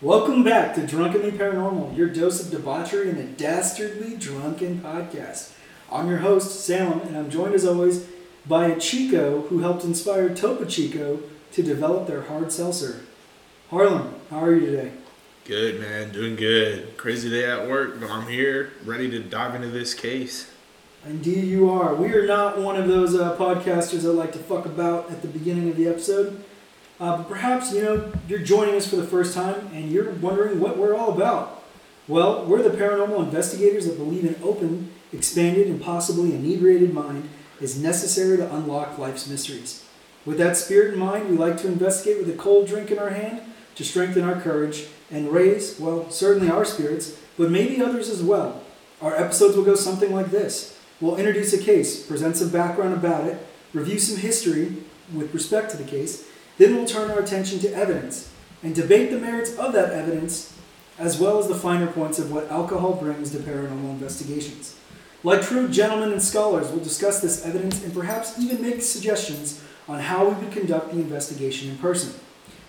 Welcome back to Drunkenly Paranormal, your dose of debauchery and a dastardly drunken podcast. I'm your host, Salem, and I'm joined as always by a Chico who helped inspire Topo Chico to develop their hard seltzer. Harlan, how are you today? Good, man. Doing good. Crazy day at work, but I'm here, ready to dive into this case. Indeed, you are. We are not one of those uh, podcasters that like to fuck about at the beginning of the episode. Uh, but perhaps, you know, you're joining us for the first time and you're wondering what we're all about. Well, we're the paranormal investigators that believe an open, expanded, and possibly inebriated mind is necessary to unlock life's mysteries. With that spirit in mind, we like to investigate with a cold drink in our hand to strengthen our courage and raise, well, certainly our spirits, but maybe others as well. Our episodes will go something like this. We'll introduce a case, present some background about it, review some history with respect to the case, then we'll turn our attention to evidence and debate the merits of that evidence as well as the finer points of what alcohol brings to paranormal investigations. Like true gentlemen and scholars, we'll discuss this evidence and perhaps even make suggestions on how we would conduct the investigation in person.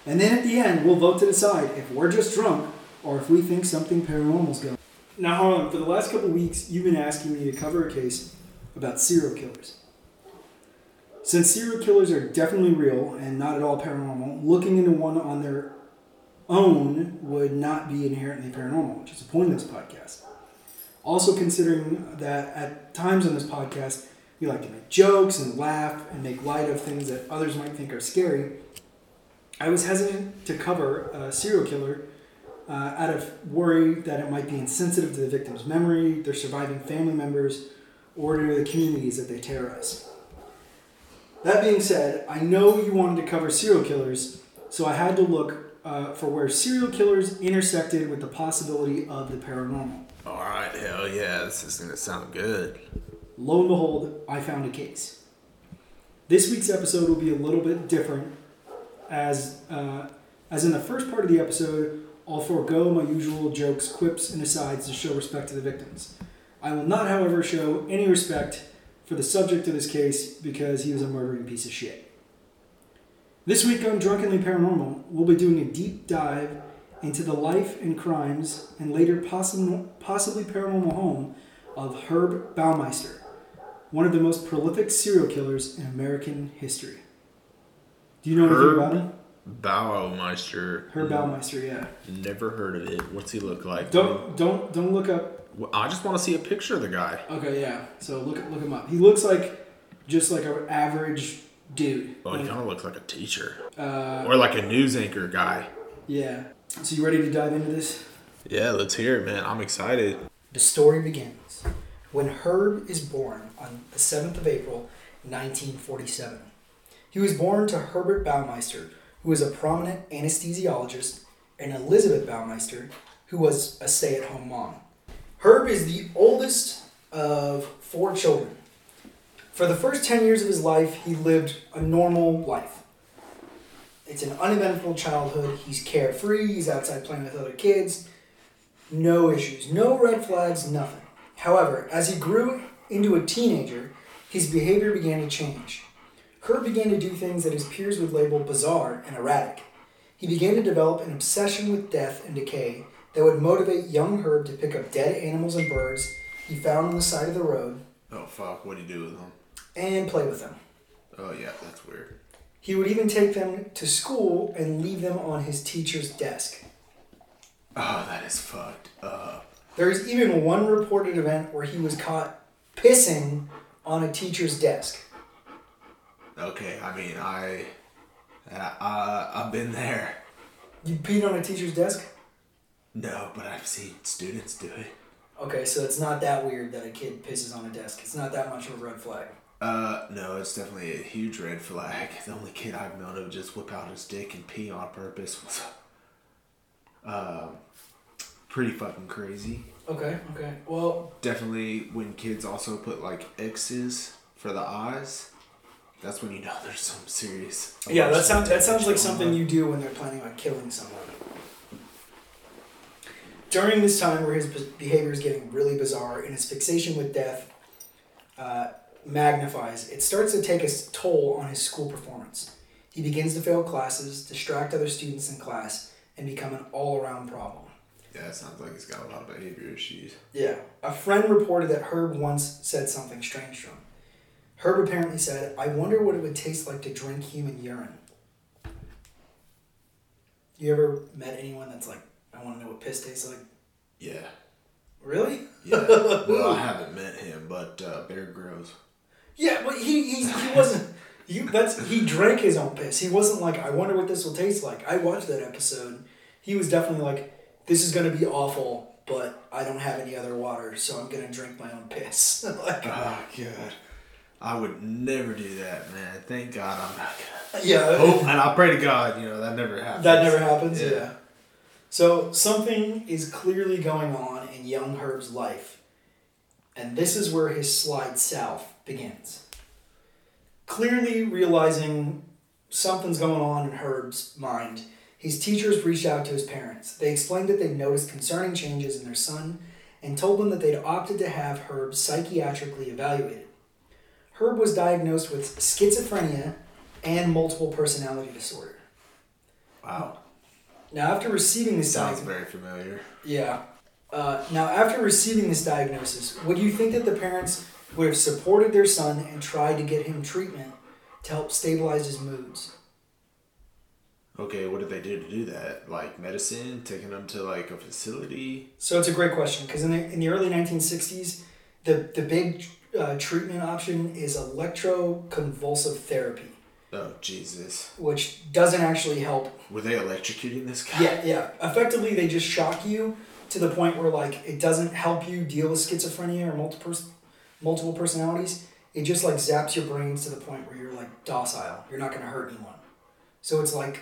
And then at the end, we'll vote to decide if we're just drunk or if we think something paranormal's going. On. Now, Harlan, for the last couple weeks, you've been asking me to cover a case about serial killers. Since serial killers are definitely real and not at all paranormal, looking into one on their own would not be inherently paranormal, which is the point of this podcast. Also, considering that at times on this podcast, we like to make jokes and laugh and make light of things that others might think are scary, I was hesitant to cover a serial killer uh, out of worry that it might be insensitive to the victim's memory, their surviving family members, or to the communities that they terrorize. That being said, I know you wanted to cover serial killers, so I had to look uh, for where serial killers intersected with the possibility of the paranormal. All right, hell yeah, this is gonna sound good. Lo and behold, I found a case. This week's episode will be a little bit different, as uh, as in the first part of the episode, I'll forego my usual jokes, quips, and asides to show respect to the victims. I will not, however, show any respect for the subject of this case because he was a murdering piece of shit. This week on Drunkenly Paranormal, we'll be doing a deep dive into the life and crimes and later possibly, possibly paranormal home of Herb Baumeister, one of the most prolific serial killers in American history. Do you know anything Herb about him? Baumeister. Herb Baumeister, yeah. Never heard of it. What's he look like? Don't don't don't look up. Well, I just want to see a picture of the guy. Okay, yeah. So look look him up. He looks like just like an average dude. Oh, he Like, kind of looks like a teacher uh, or like a news anchor guy. yeah. So you ready to dive into this? Yeah, let's hear it, man. I'm excited. The story begins when Herb is born on the 7th of April, 1947. He was born to Herbert Baumeister, who was a prominent anesthesiologist, and Elizabeth Baumeister, who was a stay at home mom. Herb is the oldest of four children. For the first 10 years of his life, he lived a normal life. It's an uneventful childhood. He's carefree, he's outside playing with other kids, no issues, no red flags, nothing. However, as he grew into a teenager, his behavior began to change. Herb began to do things that his peers would label bizarre and erratic. He began to develop an obsession with death and decay that would motivate young Herb to pick up dead animals and birds he found on the side of the road Oh fuck, what do you do with them? and play with them. Oh yeah, that's weird. He would even take them to school and leave them on his teacher's desk. Oh, that is fucked up. There's even one reported event where he was caught pissing on a teacher's desk. Okay, I mean, I, uh, I've been there. You peed on a teacher's desk? No, but I've seen students do it. Okay, so it's not that weird that a kid pisses on a desk. It's not that much of a red flag. Uh, no, it's definitely a huge red flag. The only kid I've known to just whip out his dick and pee on purpose was, um, pretty fucking crazy. Okay, okay. Well, Definitely when kids also put like X's for the eyes, that's when you know there's some serious. yeah, that sounds that sounds like something you do when they're planning on killing someone. During this time where his be- behavior is getting really bizarre and his fixation with death uh, magnifies, it starts to take a toll on his school performance. He begins to fail classes, distract other students in class, and become an all around problem. Yeah, it sounds like he's got a lot of behavior issues. Yeah. A friend reported that Herb once said something strange to him. Herb apparently said, I wonder what it would taste like to drink human urine. You ever met anyone that's like, I want to know what piss tastes like? Yeah. Really? Yeah. well, I haven't met him, but uh, Bear Grylls. Yeah, but he he, he wasn't. You that's he drank his own piss. He wasn't like, I wonder what this will taste like. I watched that episode. He was definitely like, this is gonna be awful, but I don't have any other water, so I'm gonna drink my own piss. like, Oh, God. I would never do that, man. Thank God I'm not gonna. yeah, Oh, and I pray to God, you know, that never happens. that never happens. Yeah. Yeah. So something is clearly going on in young Herb's life, and this is where his slide south begins. Clearly realizing something's going on in Herb's mind, his teachers reached out to his parents. They explained that they'd noticed concerning changes in their son and told them that they'd opted to have Herb psychiatrically evaluated. Herb was diagnosed with schizophrenia and multiple personality disorder. Wow. Now, after receiving this Sounds diagnosis, very familiar. yeah. Uh, now, after receiving this diagnosis, would you think that the parents would have supported their son and tried to get him treatment to help stabilize his moods? Okay, what did they do to do that? Like medicine, taking them to like a facility? So it's a great question because in the, in the early 1960s, the, the big uh, treatment option is electroconvulsive therapy, Oh, Jesus. which doesn't actually help Were they electrocuting this guy? Yeah, yeah. Effectively, they just shock you to the point where like it doesn't help you deal with schizophrenia or multiple multiple personalities. It just like zaps your brains to the point where you're like docile. You're not gonna hurt anyone. So it's like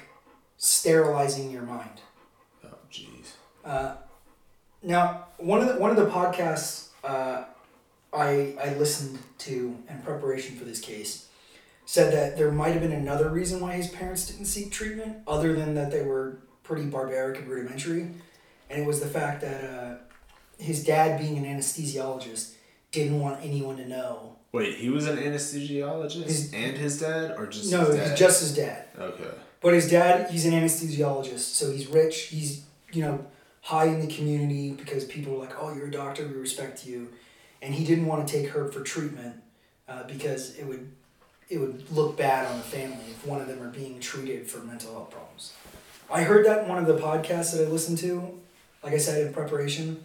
sterilizing your mind. Oh, jeez. Uh, now, one of the one of the podcasts uh, I I listened to in preparation for this case said that there might have been another reason why his parents didn't seek treatment, other than that they were pretty barbaric and rudimentary, and it was the fact that uh, his dad, being an anesthesiologist, didn't want anyone to know. Wait, he was an anesthesiologist His- and his dad, or just no, his dad? just his dad. Okay. But his dad, he's an anesthesiologist, so he's rich. He's you know high in the community because people are like, "Oh, you're a doctor. We respect you," and he didn't want to take Herb for treatment uh, because it would it would look bad on the family if one of them are being treated for mental health problems. I heard that in one of the podcasts that I listened to. Like I said in preparation,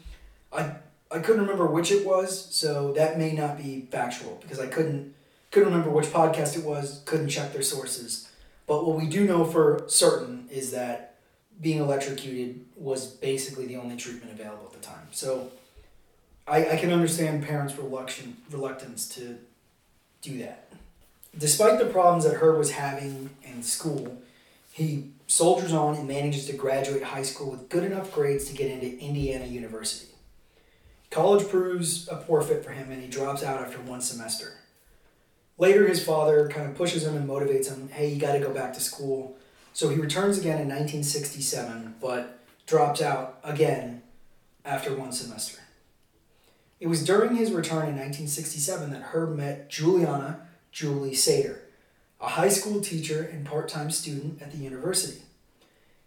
I I couldn't remember which it was, so that may not be factual because I couldn't couldn't remember which podcast it was. Couldn't check their sources. But what we do know for certain is that being electrocuted was basically the only treatment available at the time. So I, I can understand parents' reluctance to do that. Despite the problems that Herb was having in school, he soldiers on and manages to graduate high school with good enough grades to get into Indiana University. College proves a poor fit for him and he drops out after one semester. Later, his father kind of pushes him and motivates him hey, you got to go back to school. So he returns again in 1967, but drops out again after one semester. It was during his return in 1967 that Herb met Juliana Julie Sater, a high school teacher and part time student at the university.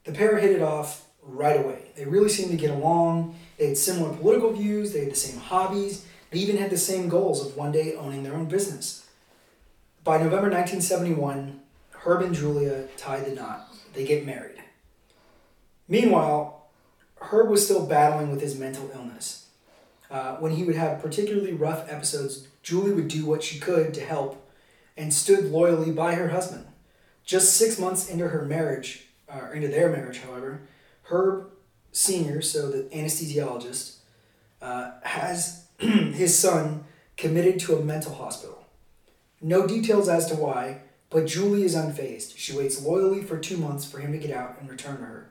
The pair hit it off right away. They really seemed to get along. They had similar political views, they had the same hobbies, they even had the same goals of one day owning their own business. By November 1971, Herb and Julia tie the knot. They get married. Meanwhile, Herb was still battling with his mental illness. Uh, when he would have particularly rough episodes, Julie would do what she could to help and stood loyally by her husband. Just six months into her marriage, uh, into their marriage, however, Herb Sr., so the anesthesiologist, uh, has his son committed to a mental hospital. No details as to why, but Julie is unfazed. She waits loyally for two months for him to get out and return to her.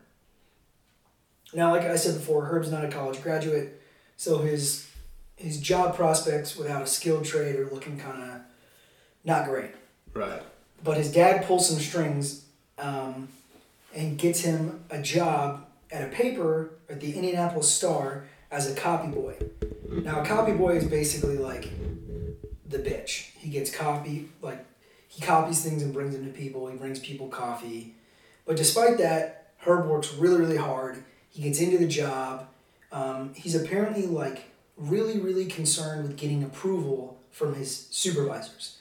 Now, like I said before, Herb's not a college graduate, so his his job prospects without a skilled trade are looking kind of not great. Right. But his dad pulls some strings um, and gets him a job at a paper at the Indianapolis Star as a copy boy. Now, a copy boy is basically like the bitch. He gets copy, like, he copies things and brings them to people. He brings people coffee. But despite that, Herb works really, really hard. He gets into the job. Um, he's apparently like really, really concerned with getting approval from his supervisors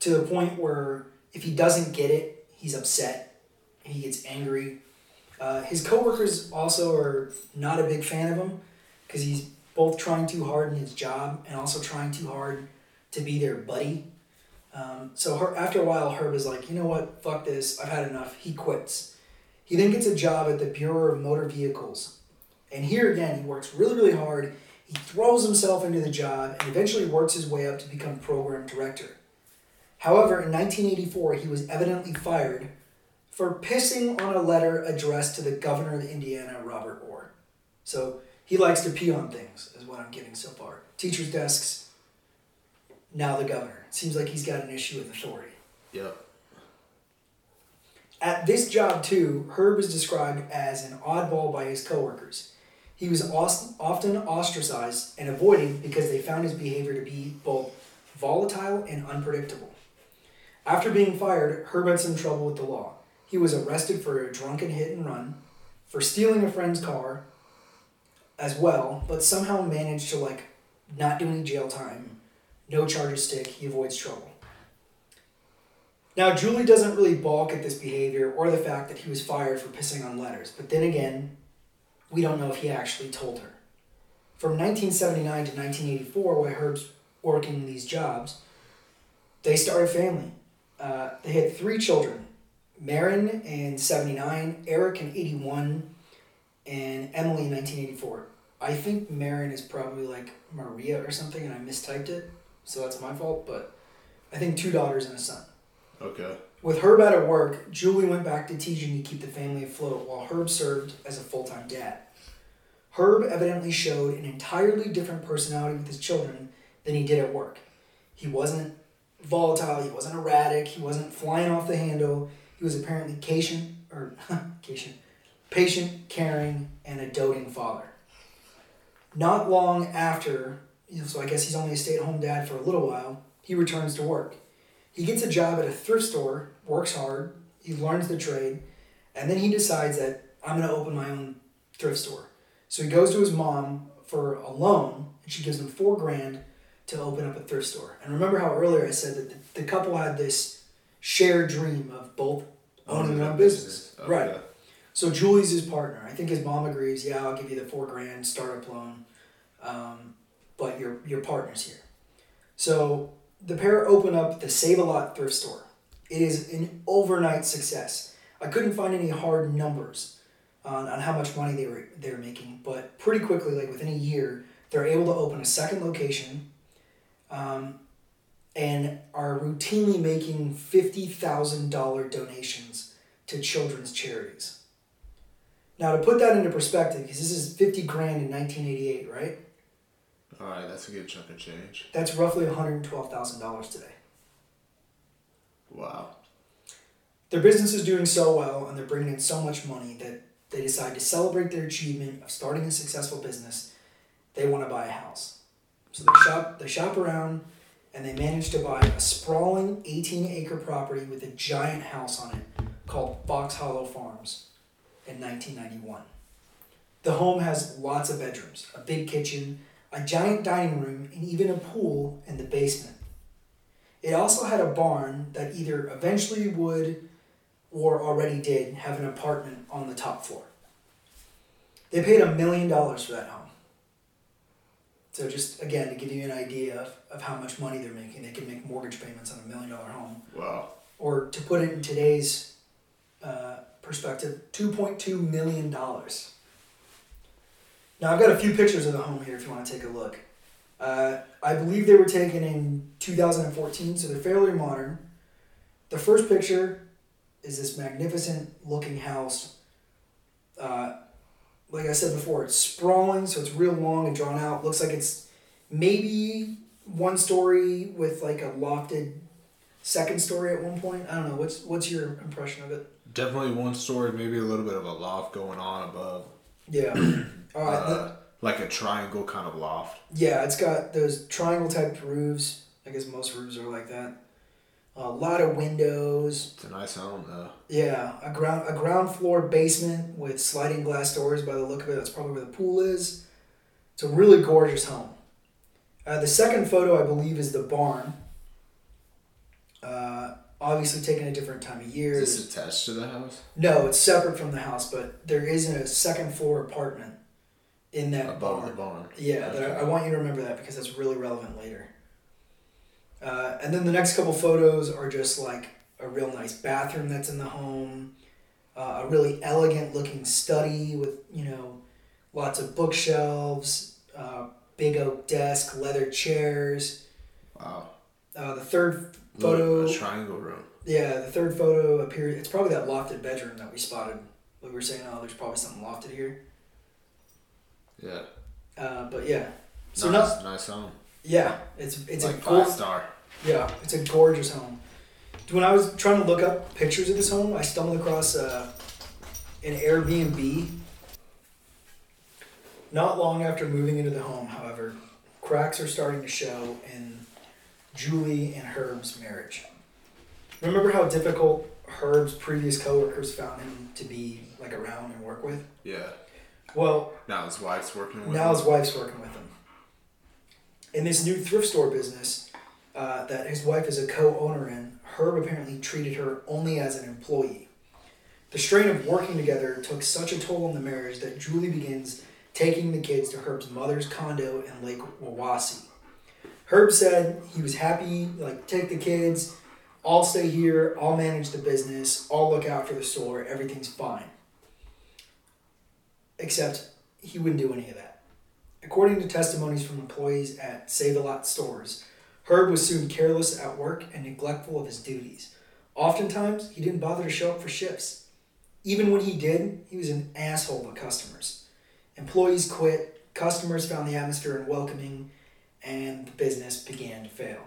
to the point where if he doesn't get it, he's upset. He gets angry. Uh, his coworkers also are not a big fan of him because he's both trying too hard in his job and also trying too hard to be their buddy. Um, so her, after a while, Herb is like, you know what, fuck this, I've had enough. He quits. He then gets a job at the Bureau of Motor Vehicles. And here again, he works really, really hard. He throws himself into the job and eventually works his way up to become program director. However, in 1984, he was evidently fired for pissing on a letter addressed to the governor of Indiana, Robert Orr. So he likes to pee on things, is what I'm getting so far. Teachers' desks, now the governor. Seems like he's got an issue with authority. Yep. At this job, too, Herb is described as an oddball by his coworkers. He was often ostracized and avoided because they found his behavior to be both volatile and unpredictable. After being fired, Herb had some trouble with the law. He was arrested for a drunken hit and run, for stealing a friend's car as well, but somehow managed to like not do any jail time, no charges stick, he avoids trouble. Now, Julie doesn't really balk at this behavior or the fact that he was fired for pissing on letters, but then again, we don't know if he actually told her. From 1979 to 1984, while Herb's working these jobs, they started a family. Uh, they had three children Marin in 79, Eric in 81, and Emily in 1984. I think Marin is probably like Maria or something, and I mistyped it, so that's my fault, but I think two daughters and a son. Okay. With Herb out of work, Julie went back to teaching to keep the family afloat while Herb served as a full time dad. Herb evidently showed an entirely different personality with his children than he did at work. He wasn't volatile, he wasn't erratic, he wasn't flying off the handle. He was apparently patient, or patient, patient, caring, and a doting father. Not long after, so I guess he's only a stay at home dad for a little while, he returns to work. He gets a job at a thrift store, works hard, he learns the trade, and then he decides that I'm going to open my own thrift store. So he goes to his mom for a loan, and she gives him four grand to open up a thrift store. And remember how earlier I said that the, the couple had this shared dream of both owning their own business. Okay. Right. So Julie's his partner. I think his mom agrees. Yeah, I'll give you the four grand startup loan, um, but your your partner's here. So the pair open up the Save a Lot thrift store. It is an overnight success. I couldn't find any hard numbers on, on how much money they were they were making, but pretty quickly, like within a year, they're able to open a second location, um, and are routinely making fifty thousand dollar donations to children's charities. Now, to put that into perspective, because this is 50 grand in 1988, right? All right, that's a good chunk of change. That's roughly $112,000 today. Wow. Their business is doing so well and they're bringing in so much money that they decide to celebrate their achievement of starting a successful business. They want to buy a house. So they shop, they shop around and they manage to buy a sprawling 18 acre property with a giant house on it called Fox Hollow Farms in 1991. The home has lots of bedrooms, a big kitchen, a giant dining room, and even a pool in the basement. It also had a barn that either eventually would or already did have an apartment on the top floor. They paid a million dollars for that home. So just again to give you an idea of, of how much money they're making, they can make mortgage payments on a million dollar home. Wow. Or to put it in today's uh, perspective, two point two million dollars. Now I've got a few pictures of the home here if you want to take a look. Uh, I believe they were taken in 2014, so they're fairly modern. The first picture is this magnificent looking house. Uh, like I said before, it's sprawling, so it's real long and drawn out. Looks like it's maybe one story with like a lofted second story at one point. I don't know. What's what's your impression of it? Definitely one story, maybe a little bit of a loft going on above. Yeah. All right. Uh, like a triangle kind of loft. Yeah, it's got those triangle type roofs. I guess most roofs are like that. A lot of windows. It's a nice home though. Yeah, a ground a ground floor basement with sliding glass doors. By the look of it, that's probably where the pool is. It's a really gorgeous home. Uh, the second photo, I believe, is the barn. Uh, obviously, taken a different time of year. Is this attached to the house? No, it's separate from the house, but there is a second floor apartment in that Above barn. the barn. Yeah, that I. I want you to remember that because that's really relevant later. Uh, and then the next couple photos are just like a real nice bathroom that's in the home, uh, a really elegant looking study with you know lots of bookshelves, uh, big oak desk, leather chairs. Wow. Uh, the third Look, photo, a triangle room. yeah, the third photo appears. It's probably that lofted bedroom that we spotted. We were saying, oh, there's probably something lofted here. Yeah. Uh, but yeah, so nice, not nice home. yeah, it's it's like a five cool, star. Yeah, it's a gorgeous home. When I was trying to look up pictures of this home, I stumbled across uh, an Airbnb. Not long after moving into the home, however, cracks are starting to show in Julie and Herb's marriage. Remember how difficult Herb's previous coworkers found him to be like around and work with? Yeah. Well, Now his wife's working with now him. his wife's working with him. In this new thrift store business uh, that his wife is a co-owner in, Herb apparently treated her only as an employee. The strain of working together took such a toll on the marriage that Julie begins taking the kids to Herb's mother's condo in Lake Wawasee. Herb said he was happy, like, take the kids, I'll stay here, I'll manage the business, I'll look after the store, everything's fine. Except he wouldn't do any of that. According to testimonies from employees at Save a Lot stores, Herb was soon careless at work and neglectful of his duties. Oftentimes, he didn't bother to show up for shifts. Even when he did, he was an asshole to customers. Employees quit, customers found the atmosphere unwelcoming, and the business began to fail.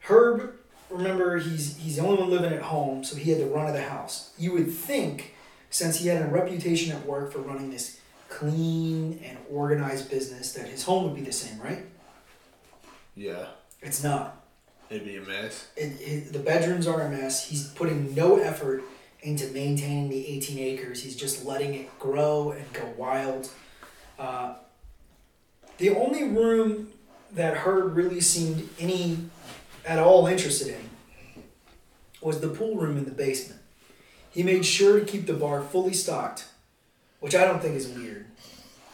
Herb, remember, he's, he's the only one living at home, so he had the run of the house. You would think since he had a reputation at work for running this clean and organized business that his home would be the same, right? Yeah. It's not. It'd be a mess. It, it, the bedrooms are a mess. He's putting no effort into maintaining the 18 acres. He's just letting it grow and go wild. Uh, the only room that Herb really seemed any at all interested in was the pool room in the basement. He made sure to keep the bar fully stocked, which I don't think is weird.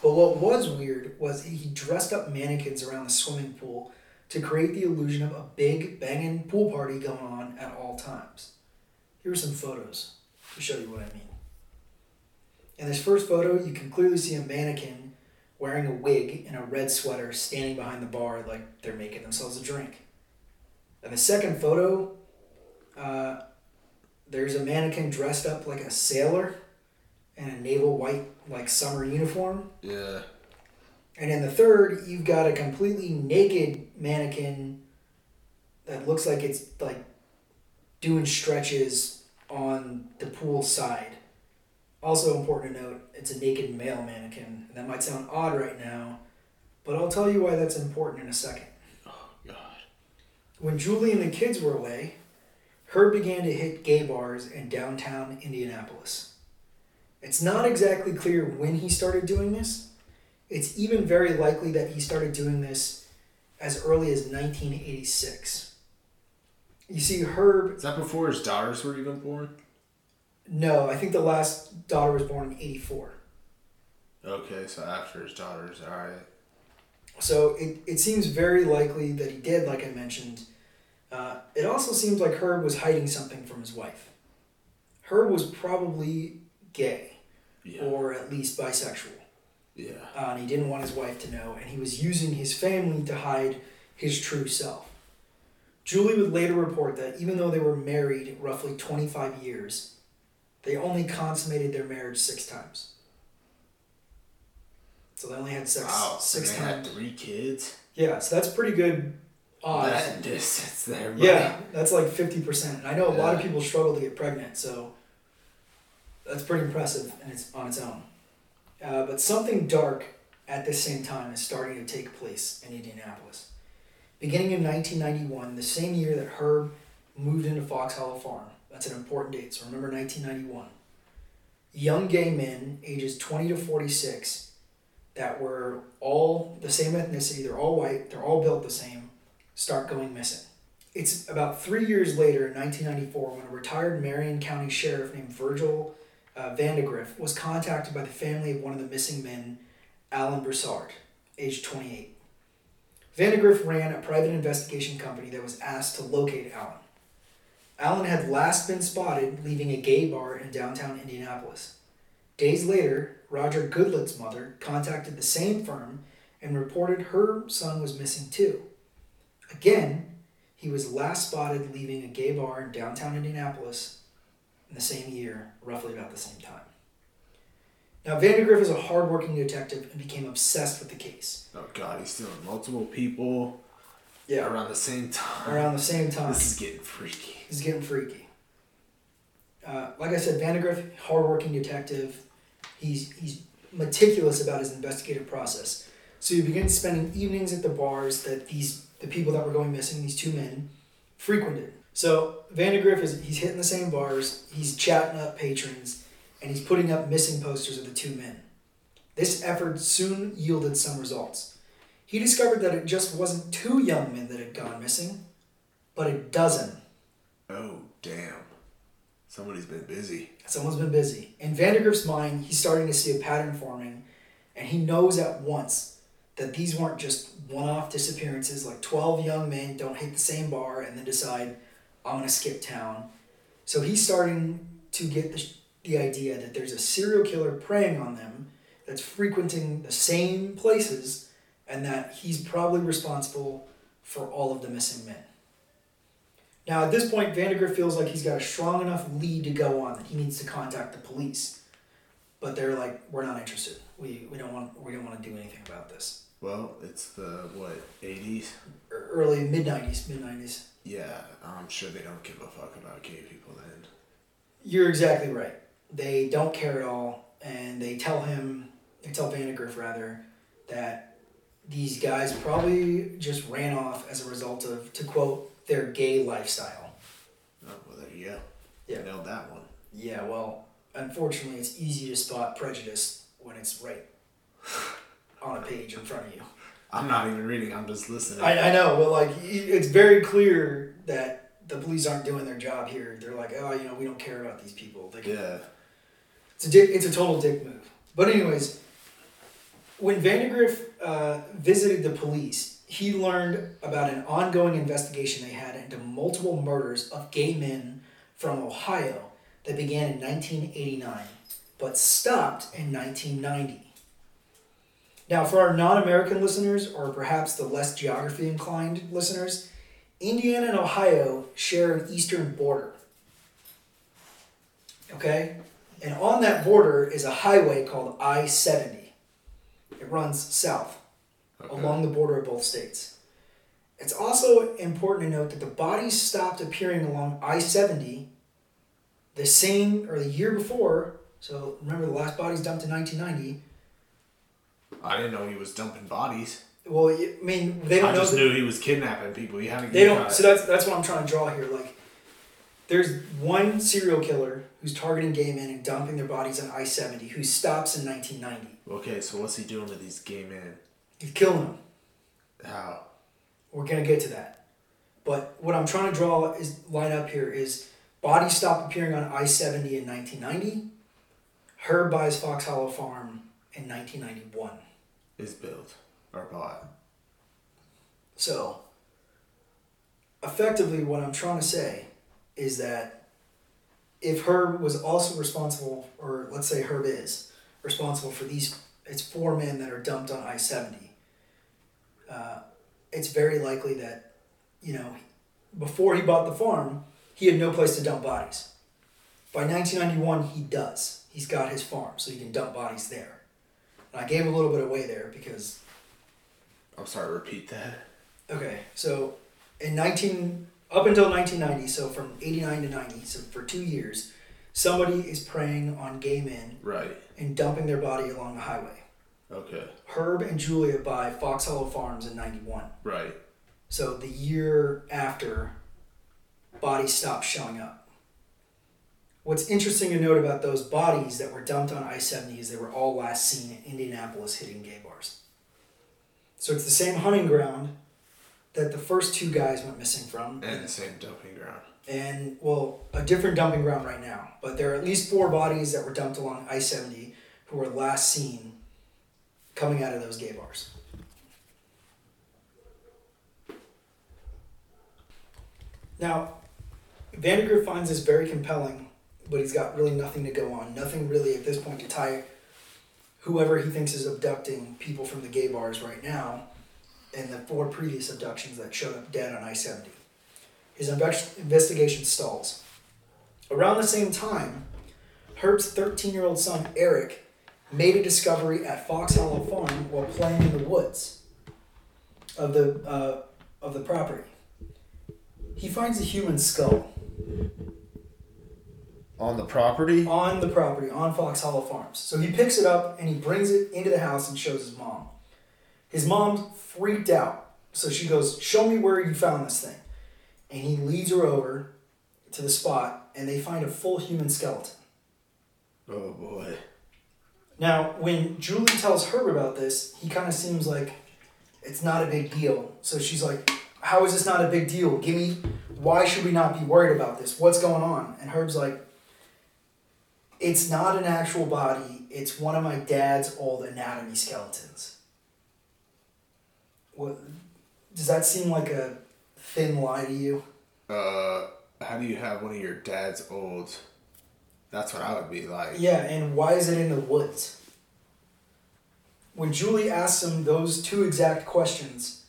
But what was weird was he dressed up mannequins around the swimming pool to create the illusion of a big banging pool party going on at all times. Here are some photos to show you what I mean. In this first photo, you can clearly see a mannequin wearing a wig and a red sweater standing behind the bar like they're making themselves a drink. In the second photo, uh, there's a mannequin dressed up like a sailor in a naval white like summer uniform. Yeah. And in the third, you've got a completely naked mannequin that looks like it's like doing stretches on the pool side. Also important to note, it's a naked male mannequin. That might sound odd right now, but I'll tell you why that's important in a second. Oh God. When Julie and the kids were away, Herb began to hit gay bars in downtown Indianapolis. It's not exactly clear when he started doing this. It's even very likely that he started doing this as early as 1986. You see, Herb, Is that before his daughters were even born? no, I think the last daughter was born in 84. Okay, so after his daughters, alright. So it, it seems very likely that he did, like I mentioned. Uh, it also seems like Herb was hiding something from his wife. Herb was probably gay, Yeah. or at least bisexual. Yeah. uh, and he didn't want his wife to know, and he was using his family to hide his true self. Julie would later report that even though they were married roughly 25 years, they only consummated their marriage six times. So they only had sex Wow. six they times. had three kids. Yeah, so that's pretty good That distance there. buddy. Yeah, that's like 50%. And I know a lot of people struggle to get pregnant, so that's pretty impressive and it's on its own. Uh, but something dark at the same time is starting to take place in Indianapolis. beginning in 1991, the same year that Herb moved into Fox Hollow Farm. That's an important date, so remember 1991. Young gay men, ages 20 to 46, that were all the same ethnicity, they're all white, they're all built the same, start going missing. It's about three years later, in 1994, when a retired Marion County sheriff named Virgil uh, Vandegrift was contacted by the family of one of the missing men, Alan Broussard, age 28. Vandegrift ran a private investigation company that was asked to locate Alan. Alan had last been spotted leaving a gay bar in downtown Indianapolis. Days later, Roger Goodlet's mother contacted the same firm and reported her son was missing too. Again, he was last spotted leaving a gay bar in downtown Indianapolis in the same year, roughly about the same time. Now, Vandergriff is a hardworking detective and became obsessed with the case. Oh god, he's stealing multiple people Yeah. around the same time. Around the same time. This is getting freaky. He's getting freaky. Uh, like I said, Vandegrift, hardworking detective. He's he's meticulous about his investigative process. So he begins spending evenings at the bars that these the people that were going missing, these two men, frequented. So Vandegrift is he's hitting the same bars, he's chatting up patrons, and he's putting up missing posters of the two men. This effort soon yielded some results. He discovered that it just wasn't two young men that had gone missing, but a dozen. Oh damn. Somebody's been busy. Someone's been busy. In Vandegrift's mind, he's starting to see a pattern forming, and he knows at once that these weren't just one off disappearances, like 12 young men don't hit the same bar and then decide, I'm going to skip town. So he's starting to get the, the idea that there's a serial killer preying on them that's frequenting the same places and that he's probably responsible for all of the missing men. Now, at this point, Vandegrift feels like he's got a strong enough lead to go on that he needs to contact the police. But they're like, we're not interested. We, we don't want we don't want to do anything about this. Well, it's the what, eighties? Early mid nineties, mid nineties. Yeah, I'm sure they don't give a fuck about gay people then. You're exactly right. They don't care at all, and they tell him, they tell Vandegrift rather, that these guys probably just ran off as a result of, to quote, their gay lifestyle. Oh well there you go. Yeah. Nailed that one. Yeah, well, unfortunately, it's easy to spot prejudice when it's right on a page in front of you. I'm not even reading, I'm just listening. I, I know, but like, it's very clear that the police aren't doing their job here. They're like, oh, you know, we don't care about these people. They yeah. It's a dick, it's a total dick move. But anyways, when Vandegrift uh, visited the police, he learned about an ongoing investigation they had into multiple murders of gay men from Ohio that began in 1989, but stopped in 1990. Now, for our non-American listeners, or perhaps the less geography inclined listeners, Indiana and Ohio share an eastern border. Okay? And on that border is a highway called I 70. It runs south Okay. along the border of both states. It's also important to note that the bodies stopped appearing along I 70 the same or the year before. So remember, the last bodies dumped in 1990. I didn't know he was dumping bodies. Well, I mean, they don't I know. just that- knew he was kidnapping people. He had to They don't. So that's that's what I'm trying to draw here. Like, there's one serial killer who's targeting gay men and dumping their bodies on I seventy, who stops in 1990. Okay, so what's he doing to these gay men? He's killing them. How? We're gonna get to that. But what I'm trying to draw is line up here is bodies stop appearing on I seventy in 1990. Herb buys Fox Hollow Farm in 1991. Is built or bought. So, effectively, what I'm trying to say is that if Herb was also responsible, or let's say Herb is responsible for these, it's four men that are dumped on I 70, uh, it's very likely that, you know, before he bought the farm, he had no place to dump bodies. By 1991, he does. He's got his farm, so he can dump bodies there. And I gave a little bit away there because I'm sorry, repeat that. Okay, so in 19 up until 1990, so from 89 to 90, so for two years, somebody is preying on gay men Right. and dumping their body along the highway. Okay. Herb and Julia buy Fox Hollow Farms in 91. Right. So the year after, bodies stopped showing up. What's interesting to note about those bodies that were dumped on I 70 is they were all last seen in Indianapolis hitting gay bars. So it's the same hunting ground that the first two guys went missing from. And the same dumping ground. And, well, a different dumping ground right now. But there are at least four bodies that were dumped along I 70 who were last seen coming out of those gay bars. Now, Vandegrift finds this very compelling, but he's got really nothing to go on. Nothing really at this point to tie whoever he thinks is abducting people from the gay bars right now and the four previous abductions that showed up dead on I 70. His investigation stalls. Around the same time, Herb's 13 year old son, Eric, made a discovery at Fox Hollow Farm while playing in the woods of the, uh, of the property. He finds a human skull On the property? on the property on Fox Hollow Farms. So he picks it up and he brings it into the house and shows his mom. His mom freaked out. So she goes, Show me where you found this thing. And he leads her over to the spot and they find a full human skeleton. Oh boy. Now, when Julie tells Herb about this, he kind of seems like it's not a big deal. So she's like, How is this not a big deal? Give me, why should we not be worried about this? What's going on? And Herb's like, It's not an actual body, it's one of my dad's old anatomy skeletons. What, does that seem like a thin lie to you? Uh, how do you have one of your dad's old? That's what I would be like. Yeah, and why is it in the woods? When Julie asks him those two exact questions,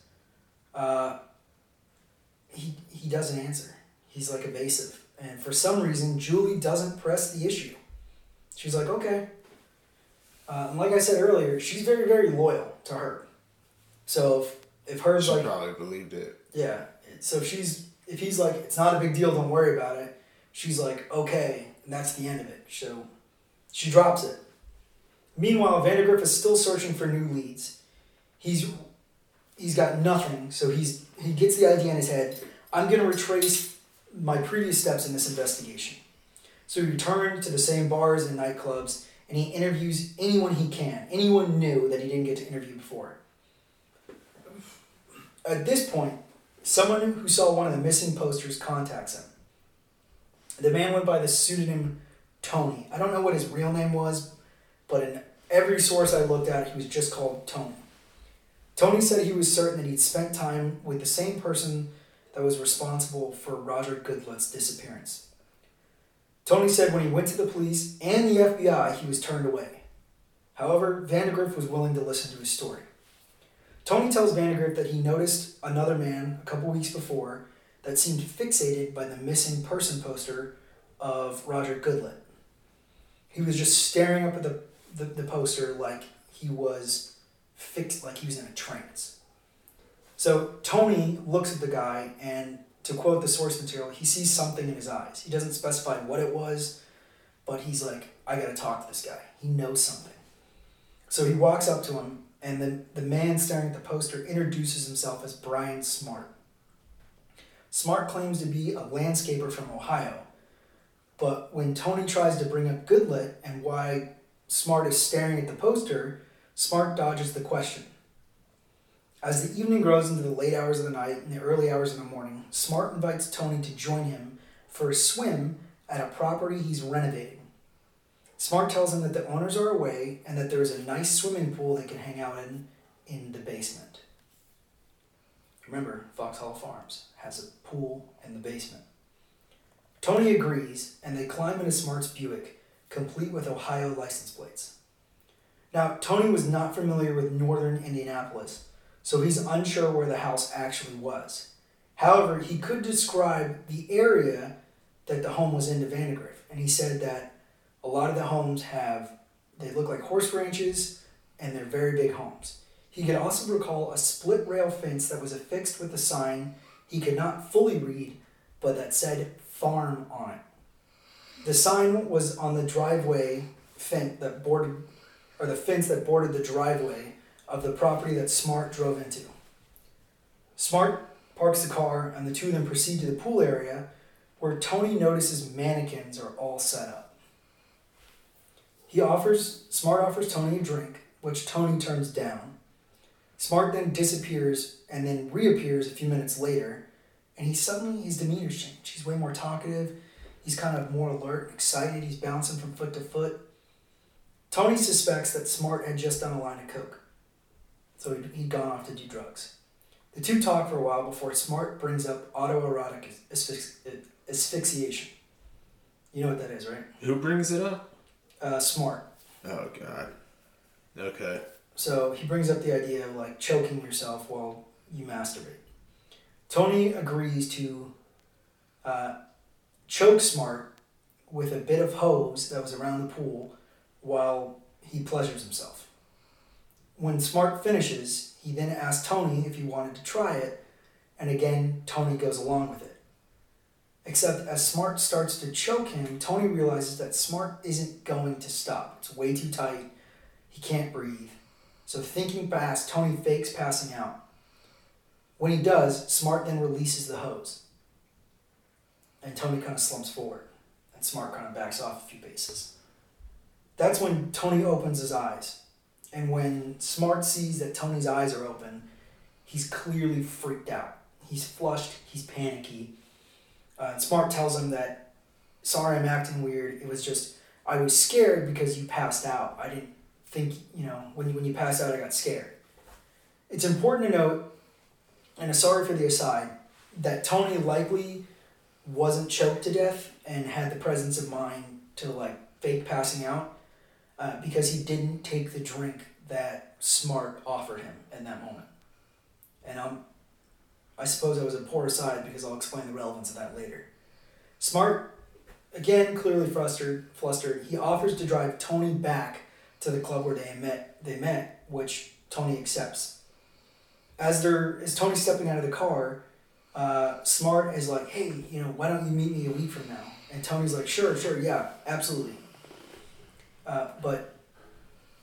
uh, he, he doesn't answer. He's like evasive. And for some reason, Julie doesn't press the issue. She's like, okay. Uh, and like I said earlier, she's very, very loyal to her. So if, if her's She like, probably believed it. yeah. So if she's if he's like, it's not a big deal, don't worry about it. She's like, okay, and that's the end of it. So she drops it. Meanwhile, Vandergriff is still searching for new leads. He's he's got nothing, so he's he gets the idea in his head. I'm gonna retrace my previous steps in this investigation. So he returned to the same bars and nightclubs, and he interviews anyone he can, anyone new that he didn't get to interview before. At this point, someone who saw one of the missing posters contacts him. The man went by the pseudonym Tony. I don't know what his real name was, but in every source I looked at, he was just called Tony. Tony said he was certain that he'd spent time with the same person that was responsible for Roger Goodlet's disappearance. Tony said when he went to the police and the FBI, he was turned away. However, Vandegrift was willing to listen to his story. Tony tells Vandegrift that he noticed another man a couple weeks before that seemed fixated by the missing person poster of Roger Goodlet. He was just staring up at the, the, the poster like he was fixed, like he was in a trance. So Tony looks at the guy and, to quote the source material, he sees something in his eyes. He doesn't specify what it was, but he's like, I gotta talk to this guy. He knows something. So he walks up to him, and then the man staring at the poster introduces himself as Brian Smart. Smart claims to be a landscaper from Ohio, but when Tony tries to bring up Goodlet and why Smart is staring at the poster, Smart dodges the question. As the evening grows into the late hours of the night and the early hours of the morning, Smart invites Tony to join him for a swim at a property he's renovating. Smart tells him that the owners are away and that there is a nice swimming pool they can hang out in in the basement. Remember, Fox Hollow Farms has a pool in the basement. Tony agrees, and they climb into Smart's Buick, complete with Ohio license plates. Now, Tony was not familiar with northern Indianapolis, so he's unsure where the house actually was. However, he could describe the area that the home was in to Vandegrift, and he said that a lot of the homes have, they look like horse ranches, and they're very big homes. He could also recall a split rail fence that was affixed with a sign he could not fully read, but that said farm on it. The sign was on the driveway fence that bordered, or the fence that bordered the driveway of the property that Smart drove into. Smart parks the car, and the two of them proceed to the pool area where Tony notices mannequins are all set up. He offers, Smart offers Tony a drink, which Tony turns down. Smart then disappears and then reappears a few minutes later, and he suddenly, his demeanor's changed. He's way more talkative, he's kind of more alert, excited, he's bouncing from foot to foot. Tony suspects that Smart had just done a line of coke, so he'd, he'd gone off to do drugs. The two talk for a while before Smart brings up autoerotic asphyx- asphyxiation. You know what that is, right? Who brings it up? Uh, Smart. Oh God. Okay. So he brings up the idea of like choking yourself while you masturbate. Tony agrees to uh, choke Smart with a bit of hose that was around the pool while he pleasures himself. When Smart finishes, he then asks Tony if he wanted to try it, and again, Tony goes along with it. Except as Smart starts to choke him, Tony realizes that Smart isn't going to stop. It's way too tight. He can't breathe. So, thinking fast, Tony fakes passing out. When he does, Smart then releases the hose. And Tony kind of slumps forward, and Smart kind of backs off a few paces. That's when Tony opens his eyes. And when Smart sees that Tony's eyes are open, he's clearly freaked out. He's flushed, he's panicky. Uh, and Smart tells him that, sorry, I'm acting weird. It was just, I was scared because you passed out. I didn't think, you know, when you, when you passed out, I got scared. It's important to note, and sorry for the aside, that Tony likely wasn't choked to death and had the presence of mind to like fake passing out uh, because he didn't take the drink that Smart offered him in that moment. And um, I suppose I was a poor aside because I'll explain the relevance of that later. Smart, again, clearly flustered, flustered, he offers to drive Tony back to the club where they met, they met, which Tony accepts. As they're as Tony's stepping out of the car, uh, Smart is like, "Hey, you know, why don't you meet me a week from now?" And Tony's like, "Sure, sure, yeah, absolutely." Uh, but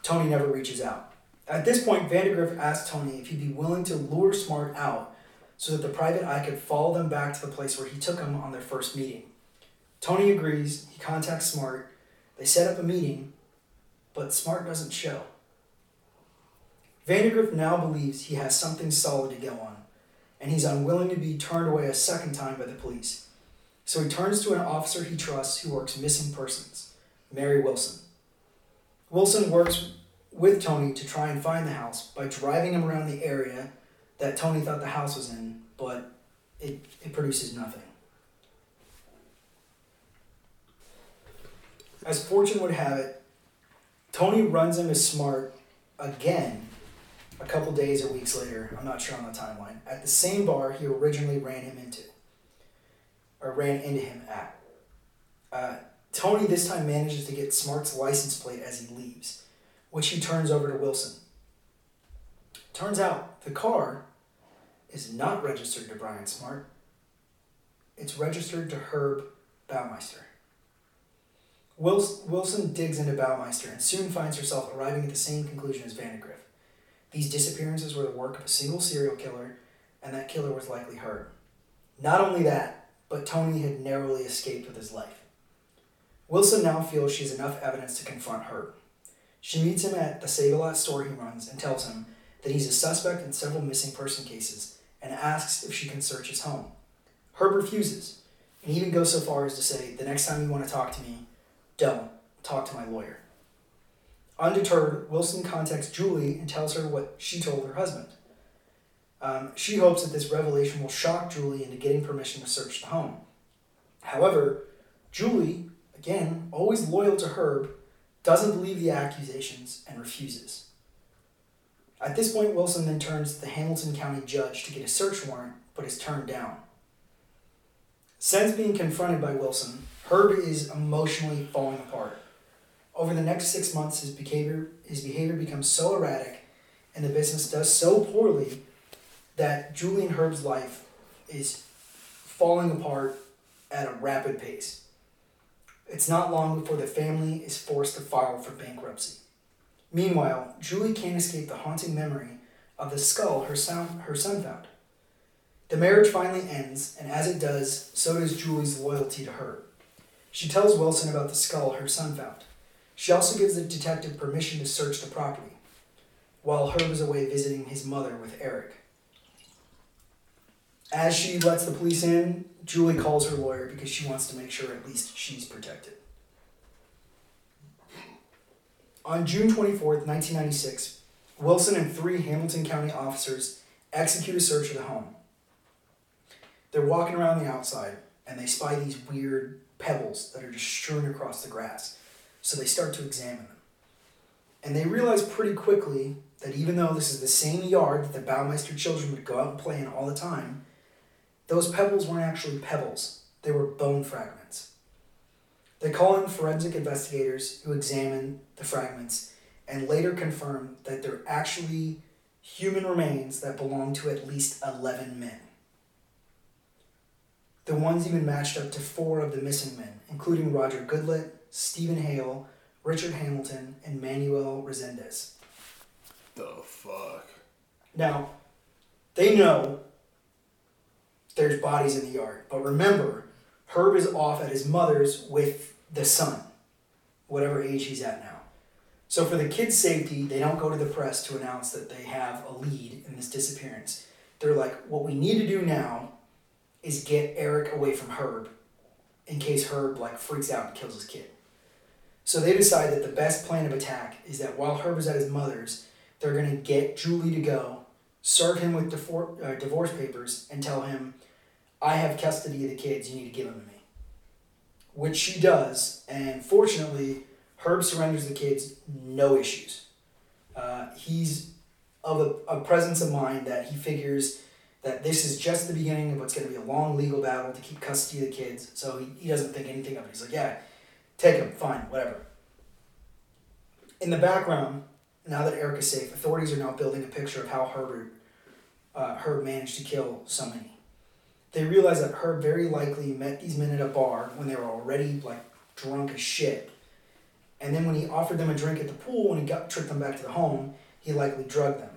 Tony never reaches out. At this point, Vandagriff asks Tony if he'd be willing to lure Smart out so that the private eye could follow them back to the place where he took them on their first meeting. Tony agrees, he contacts Smart, they set up a meeting, but Smart doesn't show. Vandagriff now believes he has something solid to go on, and he's unwilling to be turned away a second time by the police. So he turns to an officer he trusts who works missing persons, Mary Wilson. Wilson works with Tony to try and find the house by driving him around the area that Tony thought the house was in, but it, it produces nothing. As fortune would have it, Tony runs into Smart again a couple days or weeks later, I'm not sure on the timeline, at the same bar he originally ran him into, or ran into him at. Uh, Tony this time manages to get Smart's license plate as he leaves, which he turns over to Wilson. Turns out the car is not registered to Brian Smart. It's registered to Herb Baumeister. Wilson digs into Baumeister and soon finds herself arriving at the same conclusion as Vandagriff. These disappearances were the work of a single serial killer, and that killer was likely Herb. Not only that, but Tony had narrowly escaped with his life. Wilson now feels she has enough evidence to confront Herb. She meets him at the Save-A-Lot store he runs and tells him that he's a suspect in several missing person cases and asks if she can search his home. Herb refuses and even goes so far as to say, The next time you want to talk to me, don't. Talk to my lawyer. Undeterred, Wilson contacts Julie and tells her what she told her husband. Um, she hopes that this revelation will shock Julie into getting permission to search the home. However, Julie, again, always loyal to Herb, doesn't believe the accusations and refuses. At this point, Wilson then turns to the Hamilton County judge to get a search warrant, but is turned down. Since being confronted by Wilson, Herb is emotionally falling apart. Over the next six months, his behavior, his behavior becomes so erratic and the business does so poorly that Julian Herb's life is falling apart at a rapid pace. It's not long before the family is forced to file for bankruptcy. Meanwhile, Julie can't escape the haunting memory of the skull her son, her son found. The marriage finally ends, and as it does, so does Julie's loyalty to her. She tells Wilson about the skull her son found. She also gives the detective permission to search the property, while Herb is away visiting his mother with Eric. As she lets the police in, Julie calls her lawyer because she wants to make sure at least she's protected. On June 24th, 1996, Wilson and three Hamilton County officers execute a search of the home. They're walking around the outside and they spy these weird pebbles that are just strewn across the grass. So they start to examine them. And they realize pretty quickly that even though this is the same yard that the Baumeister children would go out and play in all the time, those pebbles weren't actually pebbles, they were bone fragments. They call in forensic investigators who examine the fragments and later confirm that they're actually human remains that belong to at least 11 men. The ones even matched up to four of the missing men, including Roger Goodlet, Stephen Hale, Richard Hamilton, and Manuel Resendez. The fuck? Now, they know there's bodies in the yard, but remember, Herb is off at his mother's with the son, whatever age he's at now. So, for the kids' safety, they don't go to the press to announce that they have a lead in this disappearance. They're like, what we need to do now is get Eric away from Herb in case Herb like freaks out and kills his kid. So they decide that the best plan of attack is that while Herb is at his mother's, they're to get Julie to go, serve him with uh, divorce papers, and tell him, I have custody of the kids, you need to give them to me. Which she does, and fortunately, Herb surrenders the kids, no issues. Uh, he's of a, a presence of mind that he figures that this is just the beginning of what's going to be a long legal battle to keep custody of the kids. So he, he doesn't think anything of it. He's like, yeah, take them, fine, whatever. In the background, now that Eric is safe, authorities are now building a picture of how Herbert, uh, Herb managed to kill so many. They realize that Herb very likely met these men at a bar when they were already like drunk as shit. And then when he offered them a drink at the pool, when he got tricked them back to the home, he likely drugged them.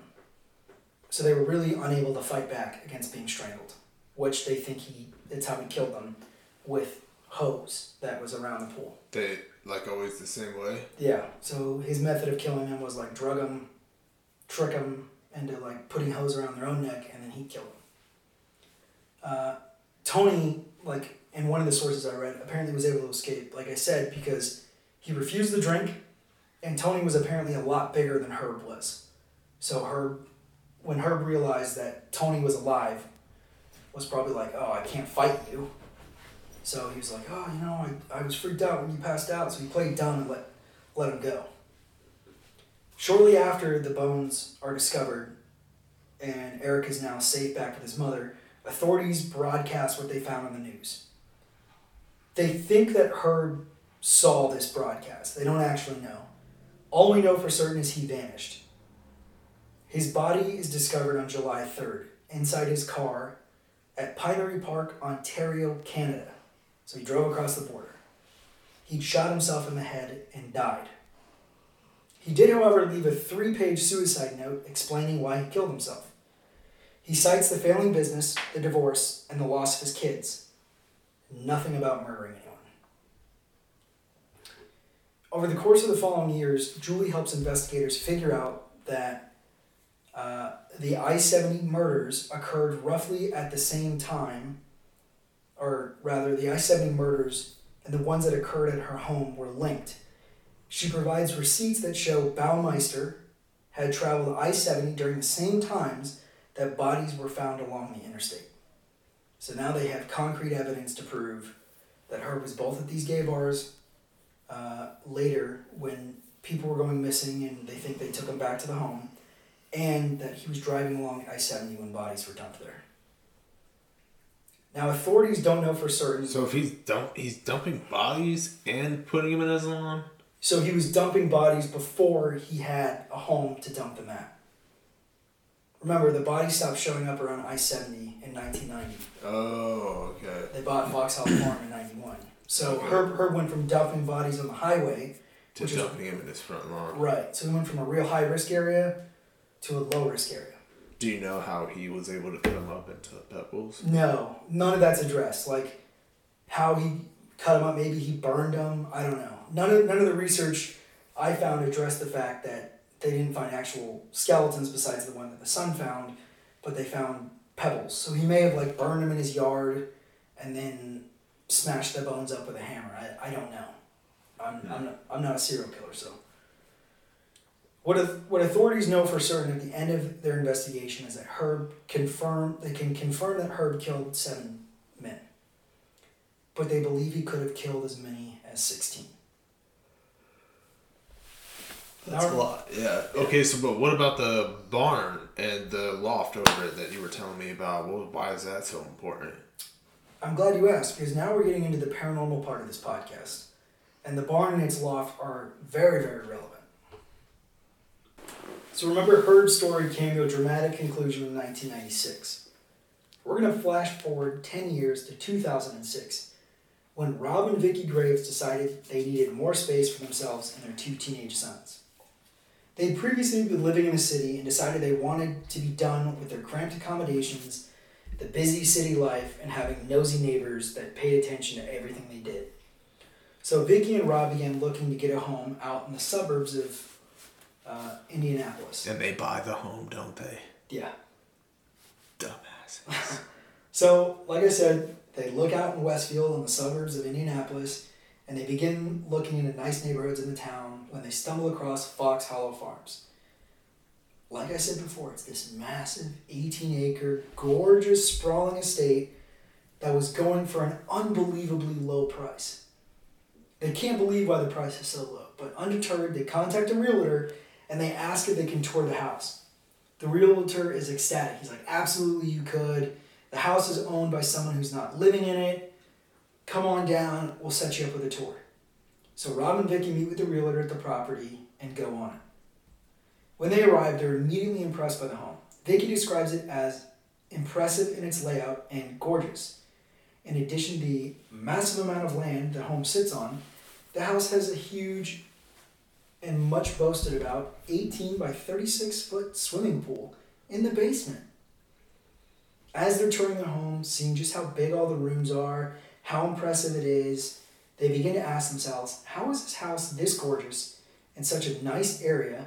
So they were really unable to fight back against being strangled, which they think he it's how he killed them with hose that was around the pool. They like always the same way. Yeah. So his method of killing them was like drug them, trick them into like putting hose around their own neck, and then he killed them. Uh, Tony, like in one of the sources I read, apparently was able to escape. Like I said, because he refused the drink, and Tony was apparently a lot bigger than Herb was. So Herb, when Herb realized that Tony was alive, was probably like, "Oh, I can't fight you." So he was like, "Oh, you know, I, I was freaked out when you passed out." So he played dumb and let let him go. Shortly after the bones are discovered, and Eric is now safe back with his mother, authorities broadcast what they found on the news. They think that Herb saw this broadcast. They don't actually know. All we know for certain is he vanished. His body is discovered on July 3rd inside his car at Pinery Park, Ontario, Canada. So he drove across the border. He'd shot himself in the head and died. He did, however, leave a three page suicide note explaining why he killed himself. He cites the failing business, the divorce, and the loss of his kids. Nothing about murdering anyone. Over the course of the following years, Julie helps investigators figure out that uh, the I 70 murders occurred roughly at the same time, or rather, the I 70 murders and the ones that occurred at her home were linked. She provides receipts that show Baumeister had traveled I 70 during the same times that bodies were found along the interstate. So now they have concrete evidence to prove that Herb was both at these gay bars uh, later when people were going missing and they think they took him back to the home, and that he was driving along I 70 when bodies were dumped there. Now, authorities don't know for certain. So if he's dump, he's dumping bodies and putting them in his lawn. So he was dumping bodies before he had a home to dump them at. Remember, the body stopped showing up around I 70 in 1990. Oh, okay. They bought Fox Hollow Farm in 91. So Okay. Herb, Herb went from dumping bodies on the highway, To dumping him in his front lawn. right, so he went from a real high risk area to a low risk area. Do you know how he was able to cut him up into the pebbles? No, none of that's addressed. Like how he cut him up, maybe he burned him. I don't know. None of none of the research I found addressed the fact that they didn't find actual skeletons besides the one that the son found, but they found pebbles. So he may have like burned them in his yard and then smashed the bones up with a hammer. I, I don't know. I'm, hmm. I'm, not, I'm not a serial killer, so. What, what authorities know for certain at the end of their investigation is that Herb confirmed, they can confirm that Herb killed seven men, but they believe he could have killed as many as sixteen. That's a lot. Yeah. Okay. So, but what about the barn and the loft over it that you were telling me about? Well, why is that so important? I'm glad you asked because now we're getting into the paranormal part of this podcast, and the barn and its loft are very, very relevant. So remember, Herb's story came to a dramatic conclusion in 1996. We're going to flash forward 10 years to 2006, when Rob and Vicki Graves decided they needed more space for themselves and their two teenage sons. They'd previously been living in the city and decided they wanted to be done with their cramped accommodations the busy city life, and having nosy neighbors that paid attention to everything they did. So Vicky and Rob began looking to get a home out in the suburbs of uh, Indianapolis. And they buy the home, don't they? Yeah. Dumbasses. so, like I said, they look out in Westfield in the suburbs of Indianapolis, and they begin looking into nice neighborhoods in the town when they stumble across Fox Hollow Farms like I said before, it's this massive 18 acre, gorgeous, sprawling estate that was going for an unbelievably low price. They can't believe why the price is so low, but undeterred, they contact a realtor and they ask if they can tour the house. The realtor is ecstatic. He's like, absolutely, you could. The house is owned by someone who's not living in it. Come on down, we'll set you up with a tour. So Rob and Vicky meet with the realtor at the property and go on it. When they arrive, they're immediately impressed by the home. Vicky describes it as impressive in its layout and gorgeous. In addition to the massive amount of land the home sits on, the house has a huge and much boasted about 18 by 36 foot swimming pool in the basement. As they're touring the home, seeing just how big all the rooms are, how impressive it is, they begin to ask themselves, how is this house this gorgeous in such a nice area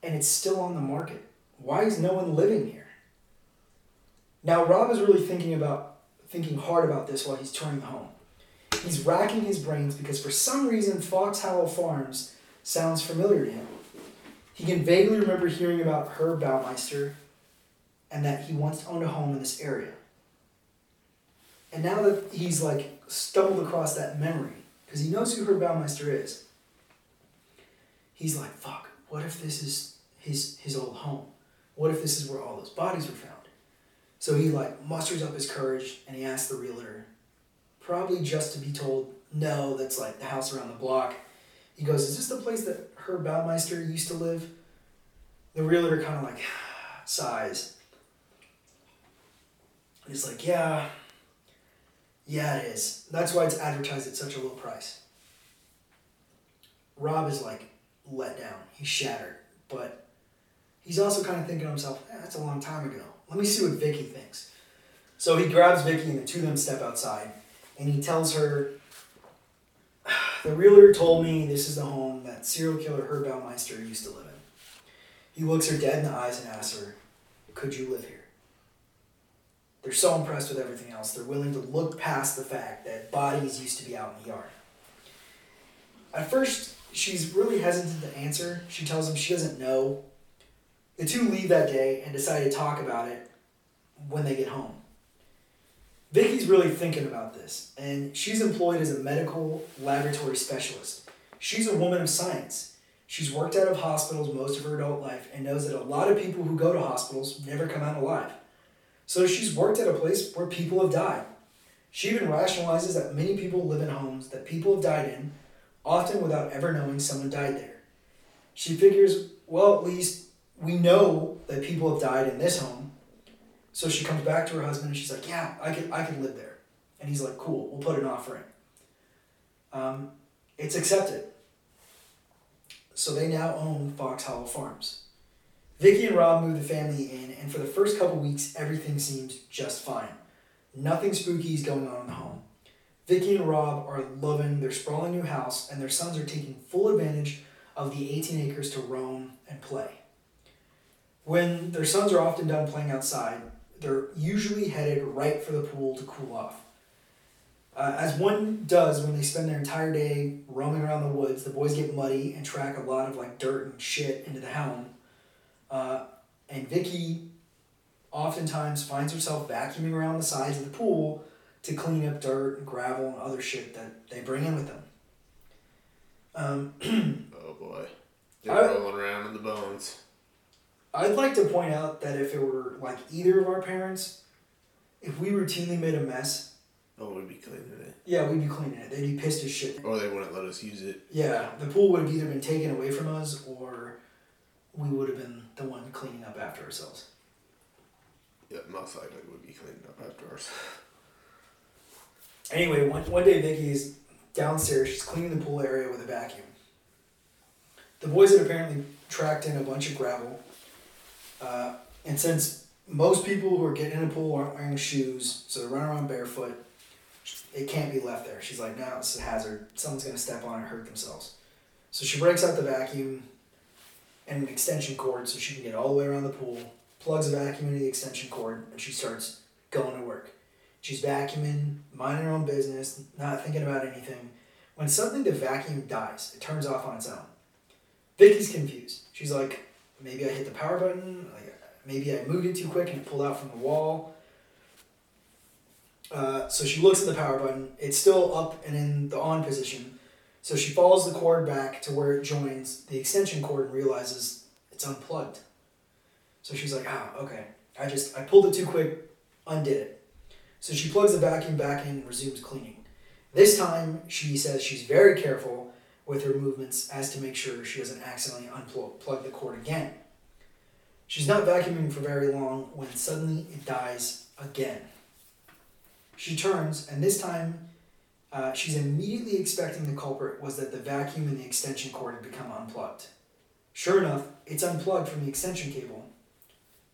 and it's still on the market. Why is no one living here? Now Rob is really thinking about thinking hard about this while he's touring the home. He's racking his brains because for some reason Fox Hollow Farms sounds familiar to him. He can vaguely remember hearing about Herb Baumeister and that he once owned a home in this area. And now that he's like stumbled across that memory, because he knows who Herb Baumeister is, he's like, fuck, what if this is his his old home? What if this is where all those bodies were found? So he like musters up his courage and he asks the realtor, probably just to be told, no, that's like the house around the block. He goes, Is this the place that Herb Baumeister used to live? The realtor kind of like sighs. He's like, Yeah, yeah, it is. That's why it's advertised at such a low price. Rob is like let down. He's shattered. But he's also kind of thinking to himself, eh, that's a long time ago. Let me see what Vicky thinks. So he grabs Vicky and the two of them step outside and he tells her, the realtor told me this is the home that serial killer Herb Baumeister used to live in. He looks her dead in the eyes and asks her, could you live here? They're so impressed with everything else, they're willing to look past the fact that bodies used to be out in the yard. At first, she's really hesitant to answer. She tells him she doesn't know the two leave that day and decide to talk about it when they get home. Vicky's really thinking about this, and she's employed as a medical laboratory specialist. She's a woman of science. She's worked out of hospitals most of her adult life and knows that a lot of people who go to hospitals never come out alive. So she's worked at a place where people have died. She even rationalizes that many people live in homes that people have died in, often without ever knowing someone died there. She figures, well, at least we know that people have died in this home. So she comes back to her husband and she's like, "Yeah, I could, I could live there." And he's like, "Cool, we'll put an offer in." Um, it's accepted. So they now own Fox Hollow Farms. Vicky and Rob move the family in, and for the first couple weeks, everything seems just fine. Nothing spooky is going on in the home. Vicky and Rob are loving their sprawling new house, and their sons are taking full advantage of the 18 acres to roam and play. When their sons are often done playing outside, they're usually headed right for the pool to cool off. Uh, as one does when they spend their entire day roaming around the woods, the boys get muddy and track a lot of like dirt and shit into the helm. Uh, and Vicky oftentimes finds herself vacuuming around the sides of the pool to clean up dirt and gravel and other shit that they bring in with them. Um, Oh boy. They're I- rolling around in the bones. I'd like to point out that if it were like either of our parents, if we routinely made a mess, Oh, we'd be cleaning it. yeah, we'd be cleaning it. They'd be pissed as shit. Or they wouldn't let us use it. Yeah, the pool would have either been taken away from us or we would have been the one cleaning up after ourselves. Yeah, most likely we'd be cleaning up after ours. Anyway, one, one day Vicky is downstairs. She's cleaning the pool area with a vacuum. The boys had apparently tracked in a bunch of gravel. Uh, and since most people who are getting in a pool aren't wearing shoes, so they're running around barefoot, it can't be left there. She's like, no, it's a hazard. Someone's going to step on it and hurt themselves. So she breaks out the vacuum and an extension cord so she can get all the way around the pool, plugs the vacuum into the extension cord, and she starts going to work. She's vacuuming, minding her own business, not thinking about anything. When suddenly the vacuum dies, it turns off on its own. Vicky's confused. She's like, maybe I hit the power button, like maybe I moved it too quick and it pulled out from the wall. Uh, so she looks at the power button. It's still up and in the on position. So she follows the cord back to where it joins the extension cord and realizes it's unplugged. So she's like, ah, okay. I just I pulled it too quick, undid it. So she plugs the vacuum back in and resumes cleaning. This time, she says she's very careful with her movements as to make sure she doesn't accidentally unplug the cord again. She's not vacuuming for very long when suddenly it dies again. She turns, and this time uh, she's immediately expecting the culprit was that the vacuum and the extension cord had become unplugged. Sure enough, it's unplugged from the extension cable,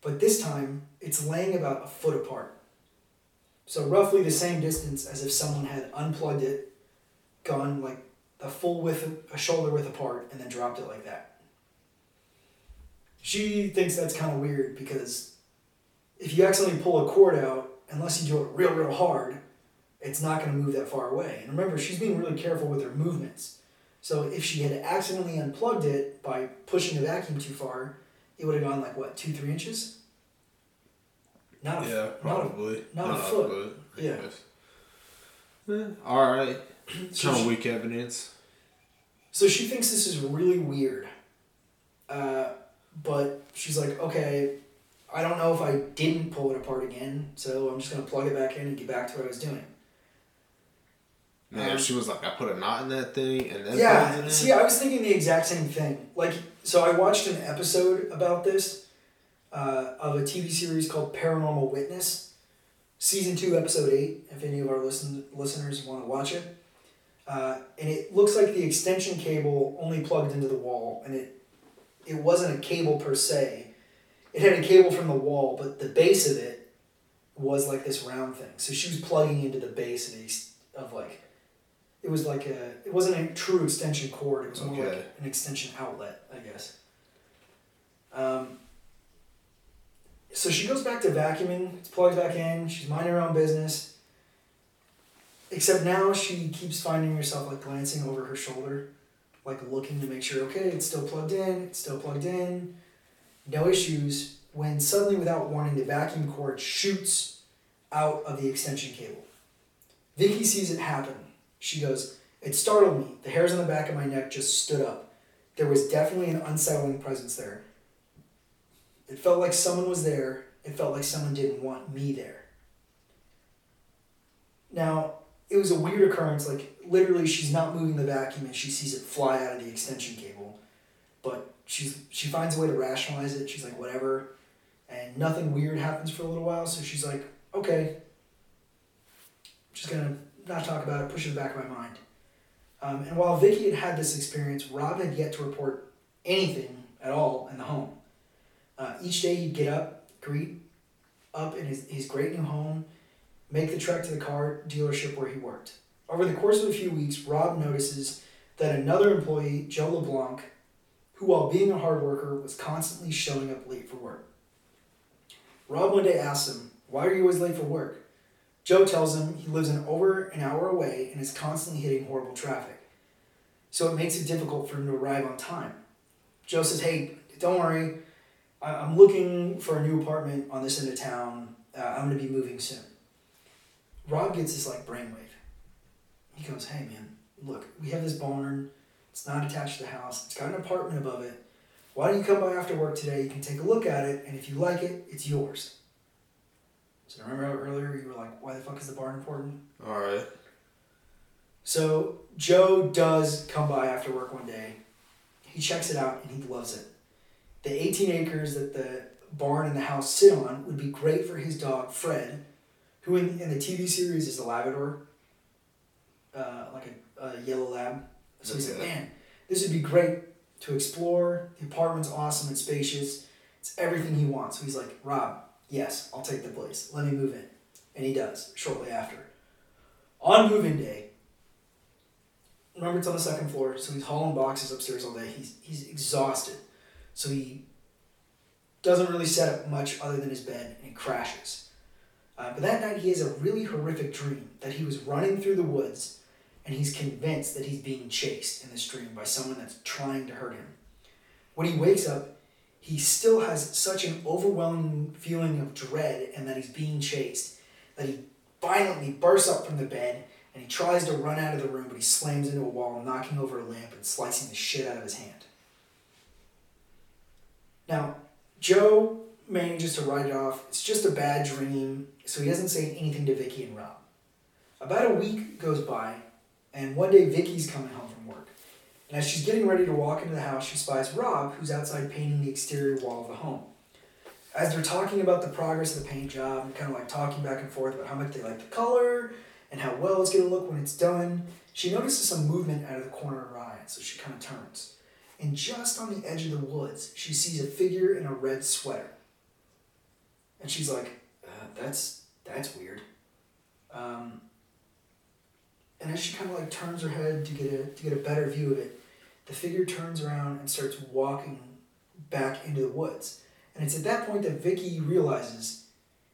but this time it's laying about a foot apart. So roughly the same distance as if someone had unplugged it, gone like a full width, a shoulder width apart, and then dropped it like that. She thinks that's kind of weird because if you accidentally pull a cord out, unless you do it real, real hard, it's not going to move that far away. And remember, she's being really careful with her movements. So if she had accidentally unplugged it by pushing the vacuum too far, it would have gone like what, two, three inches? Not a, Yeah, not a probably. not a foot. I Yeah. guess. Eh, all right. So Kind of weak evidence. So she thinks this is really weird. Uh, but she's like, okay, I don't know if I didn't pull it apart again, so I'm just going to plug it back in and get back to what I was doing. Man, she was like, I put a knot in that thing and then yeah, see, I was thinking the exact same thing. Like, so I watched an episode about this uh, of a TV series called Paranormal Witness, season two, episode eight. If any of our listen listeners want to watch it, uh, and it looks like the extension cable only plugged into the wall, and it it wasn't a cable per se. It had a cable from the wall, but the base of it was like this round thing. So she was plugging into the base of the of like it was like a it wasn't a true extension cord. It was more Okay. like an extension outlet, I guess. Um, so she goes back to vacuuming. It's plugged back in. She's minding her own business. Except now she keeps finding herself like glancing over her shoulder, like looking to make sure okay, it's still plugged in. It's still plugged in. No issues. When suddenly, without warning, the vacuum cord shoots out of the extension cable. Vicky sees it happen. She goes, It startled me. The hairs on the back of my neck just stood up. There was definitely an unsettling presence there. It felt like someone was there. It felt like someone didn't want me there. Now, it was a weird occurrence. Like, literally, she's not moving the vacuum and she sees it fly out of the extension cable. But she's she finds a way to rationalize it. She's like, whatever. And nothing weird happens for a little while. So she's like, okay, just gonna not talk about it, push it back of my mind. Um, and while Vicky had had this experience, Rob had yet to report anything at all in the home. Uh, each day he'd get up, greet up in his, his great new home, make the trek to the car dealership where he worked. Over the course of a few weeks, Rob notices that another employee, Joe LeBlanc, who while being a hard worker was constantly showing up late for work. Rob one day asks him, Why are you always late for work? Joe tells him he lives an over an hour away and is constantly hitting horrible traffic. So it makes it difficult for him to arrive on time. Joe says, Hey, don't worry. I'm looking for a new apartment on this end of town. Uh, I'm going to be moving soon. Rob gets this like brainwave. He goes, Hey, man, look, we have this barn. It's not attached to the house. It's got an apartment above it. Why don't you come by after work today? You can take a look at it, and if you like it, it's yours. So remember earlier you were like, why the fuck is the barn important? All right. So Joe does come by after work one day. He checks it out and he loves it. The 18 acres that the barn and the house sit on would be great for his dog Fred, who in, in the TV series is a Labrador, uh, like a, a yellow lab. So he said, man, this would be great to explore. The apartment's awesome and spacious. It's everything he wants. So he's like, Rob, yes, I'll take the place. Let me move in. And he does shortly after. On move-in day, remember it's on the second floor, so he's hauling boxes upstairs all day. He's he's exhausted, so he doesn't really set up much other than his bed, and he crashes. Uh, but that night he has a really horrific dream that he was running through the woods, and he's convinced that he's being chased in this dream by someone that's trying to hurt him. When he wakes up, he still has such an overwhelming feeling of dread and that he's being chased that he violently bursts up from the bed and he tries to run out of the room, but he slams into a wall, knocking over a lamp and slicing the shit out of his hand. Now, Joe manages to write it off. It's just a bad dream, so he doesn't say anything to Vicky and Rob. About a week goes by, and one day Vicky's coming home from work. And as she's getting ready to walk into the house, she spies Rob, who's outside painting the exterior wall of the home. As they're talking about the progress of the paint job, and kind of like talking back and forth about how much they like the color and how well it's going to look when it's done, she notices some movement out of the corner of her eye, so she kind of turns. And just on the edge of the woods, she sees a figure in a red sweater. And she's like, uh, "That's that's weird." Um, and as she kind of like turns her head to get a to get a better view of it, the figure turns around and starts walking back into the woods. And it's at that point that Vicky realizes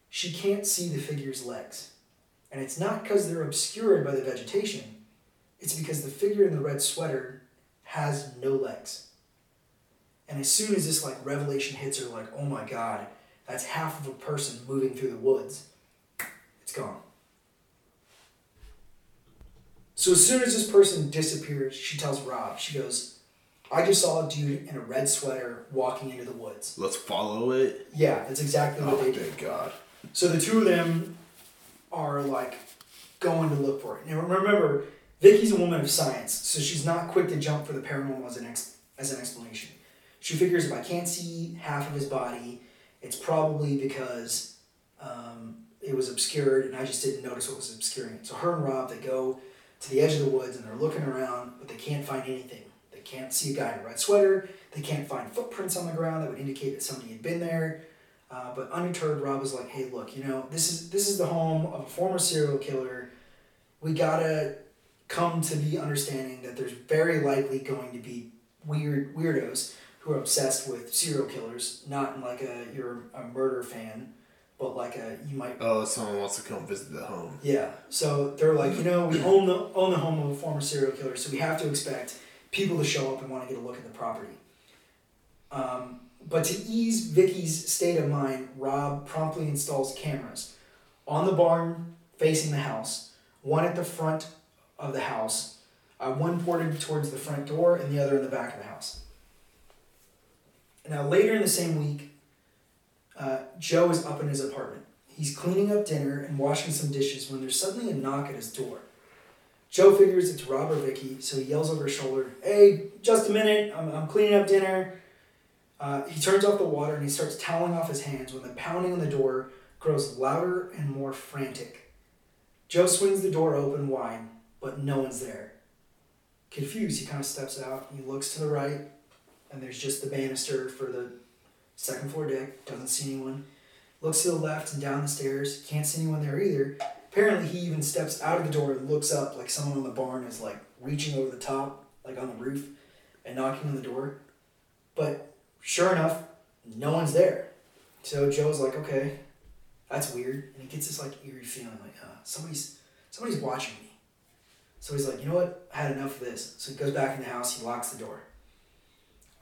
she can't see the figure's legs. And it's not because they're obscured by the vegetation, it's because the figure in the red sweater has no legs. And as soon as this like revelation hits her, like, oh my god, that's half of a person moving through the woods, it's gone. So as soon as this person disappears, she tells Rob, she goes, I just saw a dude in a red sweater walking into the woods. Let's follow it. Yeah, that's exactly what Oh, they did. thank God. So the two of them are like going to look for it. Now remember, Vicky's a woman of science, so she's not quick to jump for the paranormal as an ex- as an explanation. She figures if I can't see half of his body, it's probably because um, it was obscured and I just didn't notice what was obscuring it. So her and Rob they go to the edge of the woods and they're looking around, but they can't find anything. They can't see a guy in a red sweater. They can't find footprints on the ground that would indicate that somebody had been there. Uh, but undeterred, Rob was like, "Hey, look, you know, this is this is the home of a former serial killer. We gotta come to the understanding that there's very likely going to be weird weirdos who are obsessed with serial killers. Not in like a you're a murder fan, but like a you might Oh, someone wants to come visit the home. yeah. So they're like, you know, we own the own the home of a former serial killer, so we have to expect people to show up and want to get a look at the property. Um, but to ease Vicky's state of mind, Rob promptly installs cameras on the barn facing the house, one at the front of the house, uh, one pointed towards the front door, and the other in the back of the house. Now, later in the same week, uh, Joe is up in his apartment. He's cleaning up dinner and washing some dishes when there's suddenly a knock at his door. Joe figures it's Rob or Vicky, so he yells over his shoulder, Hey, just a minute, I'm, I'm cleaning up dinner. Uh, he turns off the water and he starts toweling off his hands when the pounding on the door grows louder and more frantic. Joe swings the door open wide, but no one's there. Confused, he kind of steps out he looks to the right, and there's just the banister for the second floor deck, doesn't see anyone. Looks to the left and down the stairs, can't see anyone there either. Apparently, he even steps out of the door and looks up like someone on the barn is like reaching over the top, like on the roof, and knocking on the door. But sure enough, no one's there. So Joe's like, okay, that's weird, and he gets this like eerie feeling like uh, somebody's somebody's watching me. So he's like, you know what? I had enough of this. So he goes back in the house. He locks the door.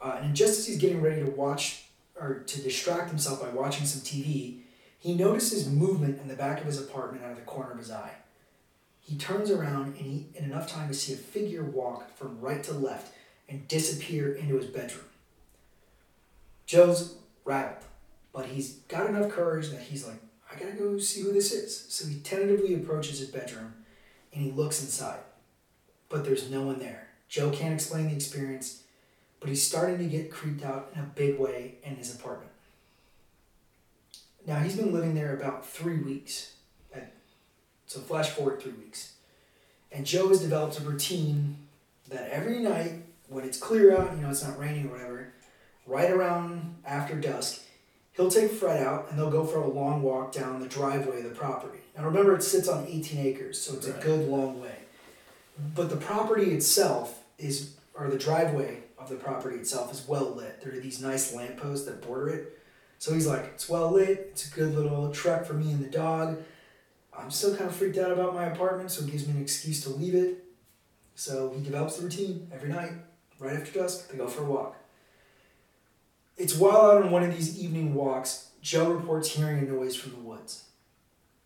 Uh, and just as he's getting ready to watch or to distract himself by watching some TV, he notices movement in the back of his apartment out of the corner of his eye. He turns around and he, in enough time to see a figure walk from right to left and disappear into his bedroom. Joe's rattled, but he's got enough courage that he's like, I gotta go see who this is. So he tentatively approaches his bedroom and he looks inside. But there's no one there. Joe can't explain the experience, but he's starting to get creeped out in a big way in his apartment. Now he's been living there about three weeks. So flash forward three weeks. And Joe has developed a routine that every night when it's clear out, you know, it's not raining or whatever, right around after dusk, he'll take Fred out and they'll go for a long walk down the driveway of the property. Now remember, it sits on 18 acres, so it's Right. a good long way. But the property itself is, or the driveway of the property itself is well lit. There are these nice lampposts that border it. So he's like, it's well lit, it's a good little trek for me and the dog. I'm still kind of freaked out about my apartment, so it gives me an excuse to leave it. So he develops the routine every night, right after dusk, they go for a walk. It's while out on one of these evening walks, Joe reports hearing a noise from the woods.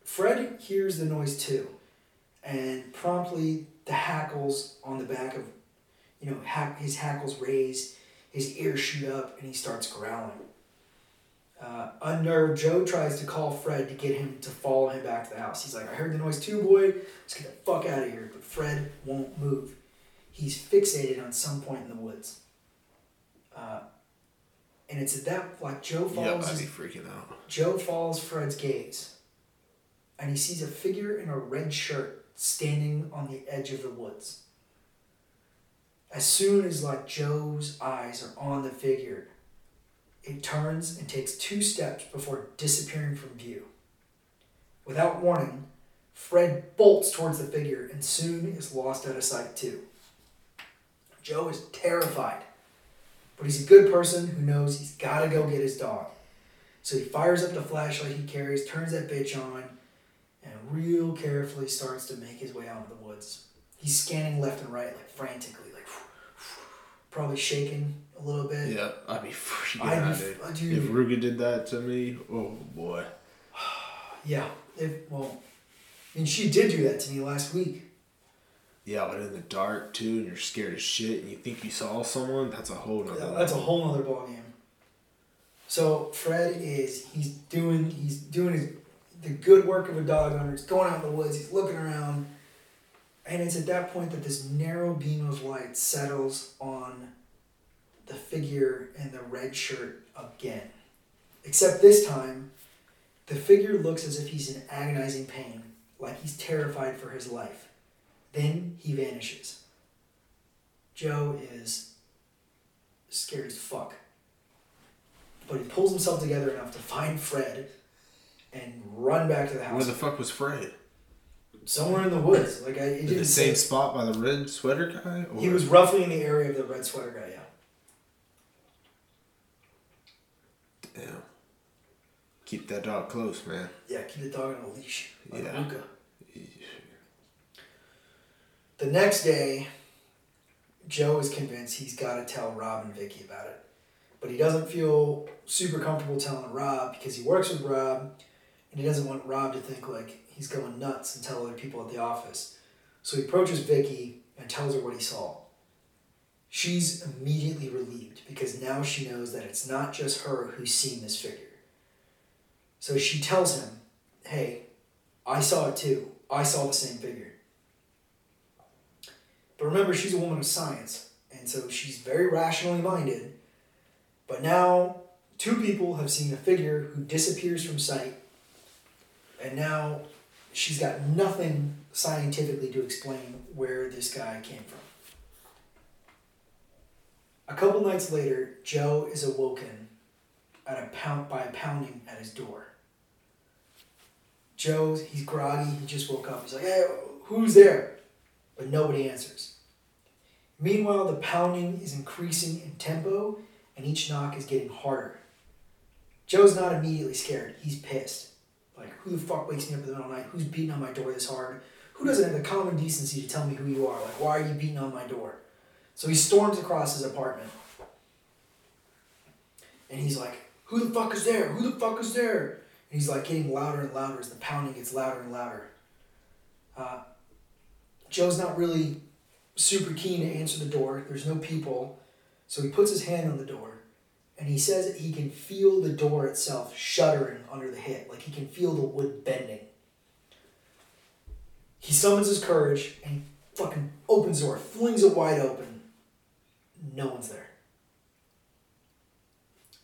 Fred hears the noise too, and promptly the hackles on the back of, you know, hack, his hackles raise, his ears shoot up, and he starts growling. Uh, unnerved, Joe tries to call Fred to get him to follow him back to the house. He's like, I heard the noise too, boy. Let's get the fuck out of here. But Fred won't move. He's fixated on some point in the woods. Uh, and it's at that, like, Joe Yeah, I'd be freaking out. Joe follows Fred's gaze, and he sees a figure in a red shirt standing on the edge of the woods. As soon as like Joe's eyes are on the figure, it turns and takes two steps before disappearing from view. Without warning, Fred bolts towards the figure and soon is lost out of sight too. Joe is terrified, but he's a good person who knows he's got to go get his dog. So he fires up the flashlight he carries, turns that bitch on, and real carefully starts to make his way out of the woods. He's scanning left and right, like frantically, probably shaking a little bit. Yeah, I'd be freaking I'd out, be, dude. uh, If dude, Ruga did that to me, oh boy. yeah. If well, I mean, she did do that to me last week. Yeah, but in the dark too, and you're scared as shit, and you think you saw someone, that's a whole nother. Yeah, that's a level. whole nother ballgame. So Fred is he's doing he's doing his the good work of a dog owner. He's going out in the woods. He's looking around, and it's at that point that this narrow beam of light settles on the figure in the red shirt again. Except this time, the figure looks as if he's in agonizing pain, like he's terrified for his life. Then he vanishes. Joe is scared as fuck. But he pulls himself together enough to find Fred and run back to the house. Where the fuck was Fred? Somewhere in the woods. Like I it In didn't the say- same spot by the red sweater guy? Or? He was roughly in the area of the red sweater guy, yeah. Damn. Keep that dog close, man. Yeah, keep the dog on a leash. Like Yeah. Luca. The next day, Joe is convinced he's got to tell Rob and Vicky about it. But he doesn't feel super comfortable telling Rob because he works with Rob and he doesn't want Rob to think like he's going nuts and tell other people at the office. So he approaches Vicky and tells her what he saw. She's immediately relieved because now she knows that it's not just her who's seen this figure. So she tells him, Hey, I saw it too. I saw the same figure. But remember, she's a woman of science, and so she's very rationally minded. But now, two people have seen a figure who disappears from sight, and now she's got nothing scientifically to explain where this guy came from. A couple nights later, Joe is awoken at a pound by a pounding at his door. Joe, he's groggy. He just woke up. He's like, "Hey, who's there?" But nobody answers. Meanwhile, the pounding is increasing in tempo, and each knock is getting harder. Joe's not immediately scared. He's pissed. Like, who the fuck wakes me up in the middle of the night? Who's beating on my door this hard? Who doesn't have the common decency to tell me who you are? Like, why are you beating on my door? So he storms across his apartment. And he's like, Who the fuck is there? Who the fuck is there? And he's like getting louder and louder as the pounding gets louder and louder. Uh, Joe's not really super keen to answer the door. There's no people. So he puts his hand on the door and he says that he can feel the door itself shuddering under the hit. Like he can feel the wood bending. He summons his courage and fucking opens the door, flings it wide open. No one's there.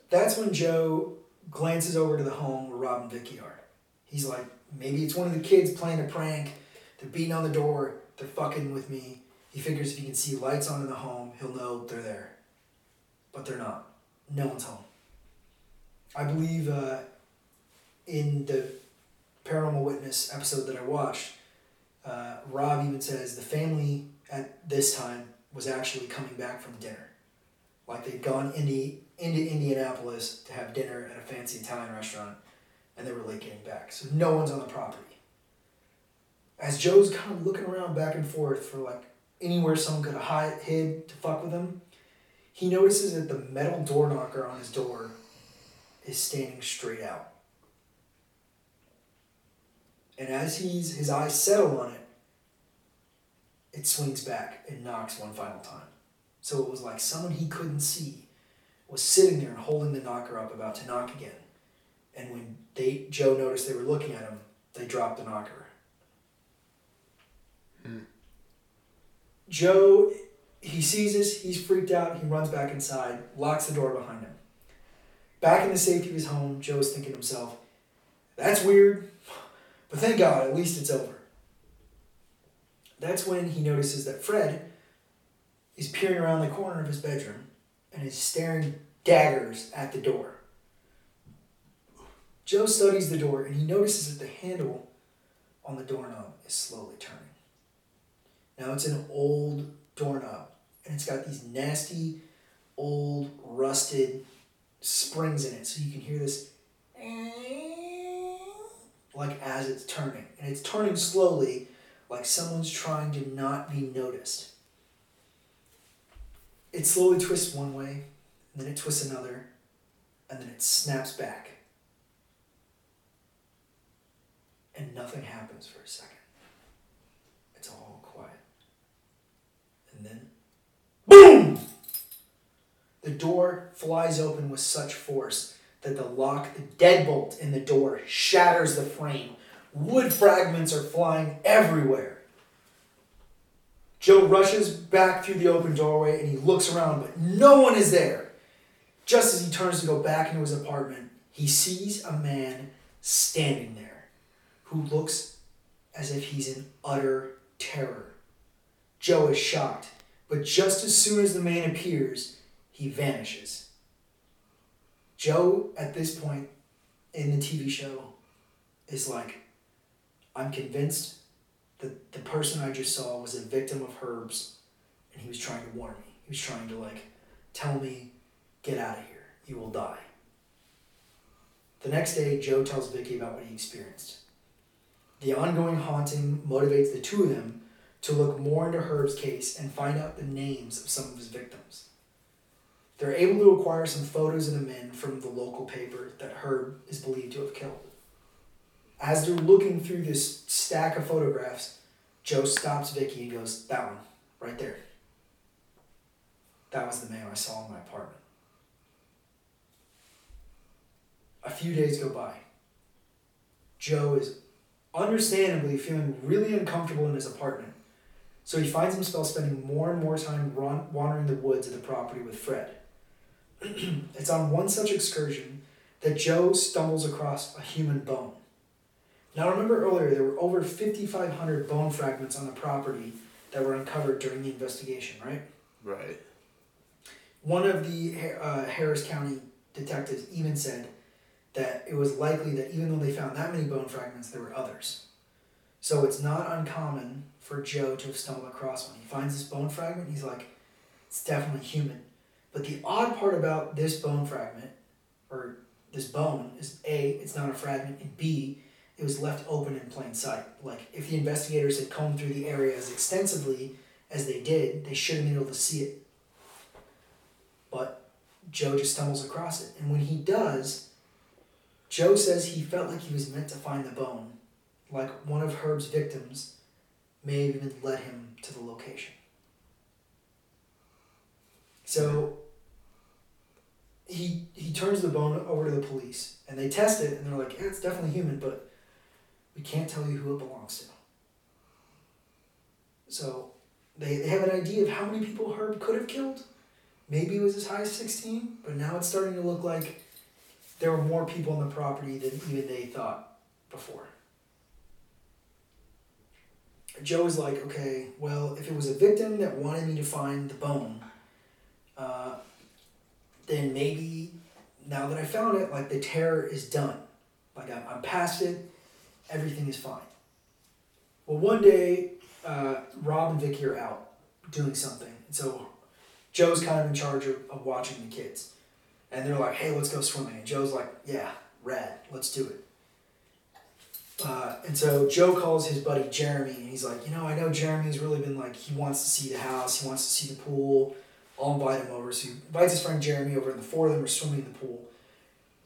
That's when Joe glances over to the home where Rob and Vicky are. He's like, maybe it's one of the kids playing a prank. They're beating on the door. They're fucking with me. He figures if he can see lights on in the home, he'll know they're there. But they're not. No one's home. I believe uh, in the Paranormal Witness episode that I watched, uh, Rob even says the family at this time was actually coming back from dinner. Like they'd gone into, into Indianapolis to have dinner at a fancy Italian restaurant, and they were late getting back. So no one's on the property. As Joe's kind of looking around back and forth for like anywhere someone could have hide, hid to fuck with him, he notices that the metal door knocker on his door is standing straight out. And as he's his eyes settle on it, it swings back and knocks one final time. So it was like someone he couldn't see was sitting there and holding the knocker up about to knock again. And when they Joe noticed they were looking at him, they dropped the knocker. Hmm. Joe he sees this, he's freaked out, he runs back inside, locks the door behind him. Back in the safety of his home, Joe's thinking to himself, that's weird, but thank God, at least it's over. That's when he notices that Fred is peering around the corner of his bedroom and is staring daggers at the door. Joe studies the door and he notices that the handle on the doorknob is slowly turning. Now it's an old doorknob and it's got these nasty, old, rusted springs in it. So you can hear this like as it's turning. And it's turning slowly, like someone's trying to not be noticed. It slowly twists one way, and then it twists another, and then it snaps back. And nothing happens for a second. It's all quiet. And then Boom! The door flies open with such force that the lock, the deadbolt in the door, shatters the frame. Wood fragments are flying everywhere. Joe rushes back through the open doorway and he looks around, but no one is there. Just as he turns to go back into his apartment, he sees a man standing there who looks as if he's in utter terror. Joe is shocked. But just as soon as the man appears, he vanishes. Joe, at this point in the TV show, is like, I'm convinced that the person I just saw was a victim of Herb's and he was trying to warn me. He was trying to, like, tell me, get out of here. You will die. The next day, Joe tells Vicky about what he experienced. The ongoing haunting motivates the two of them to look more into Herb's case and find out the names of some of his victims. They're able to acquire some photos of the men from the local paper that Herb is believed to have killed. As they're looking through this stack of photographs, Joe stops Vicky and goes, That one, right there. That was the man I saw in my apartment. A few days go by. Joe is understandably feeling really uncomfortable in his apartment so he finds himself spending more and more time run, wandering the woods of the property with Fred. it's on one such excursion that Joe stumbles across a human bone. Now, remember earlier, there were over 5,500 bone fragments on the property that were uncovered during the investigation, right? Right. One of the uh, Harris County detectives even said that it was likely that even though they found that many bone fragments, there were others. So it's not uncommon for Joe to have stumbled across one. He finds this bone fragment, he's like, it's definitely human. But the odd part about this bone fragment, or this bone, is A, it's not a fragment, and B, it was left open in plain sight. Like, if the investigators had combed through the area as extensively as they did, they should have been able to see it. But Joe just stumbles across it. And when he does, Joe says he felt like he was meant to find the bone, like one of Herb's victims may have even led him to the location. So he he turns the bone over to the police and they test it and they're like, yeah, it's definitely human, but we can't tell you who it belongs to. So they, they have an idea of how many people Herb could have killed. Maybe it was as high as 16, but now it's starting to look like there were more people on the property than even they thought before. Joe is like, okay, well, if it was a victim that wanted me to find the bone, uh, then maybe now that I found it, like the terror is done. Like I'm, I'm past it, everything is fine. Well, one day, uh, Rob and Vicky are out doing something, and so Joe's kind of in charge of, of watching the kids. And they're like, hey, let's go swimming. And Joe's like, yeah, rad, let's do it. Uh, and so Joe calls his buddy Jeremy, and he's like, you know, I know Jeremy's really been like, he wants to see the house, he wants to see the pool. I'll invite him over. So he invites his friend Jeremy over, and the four of them are swimming in the pool.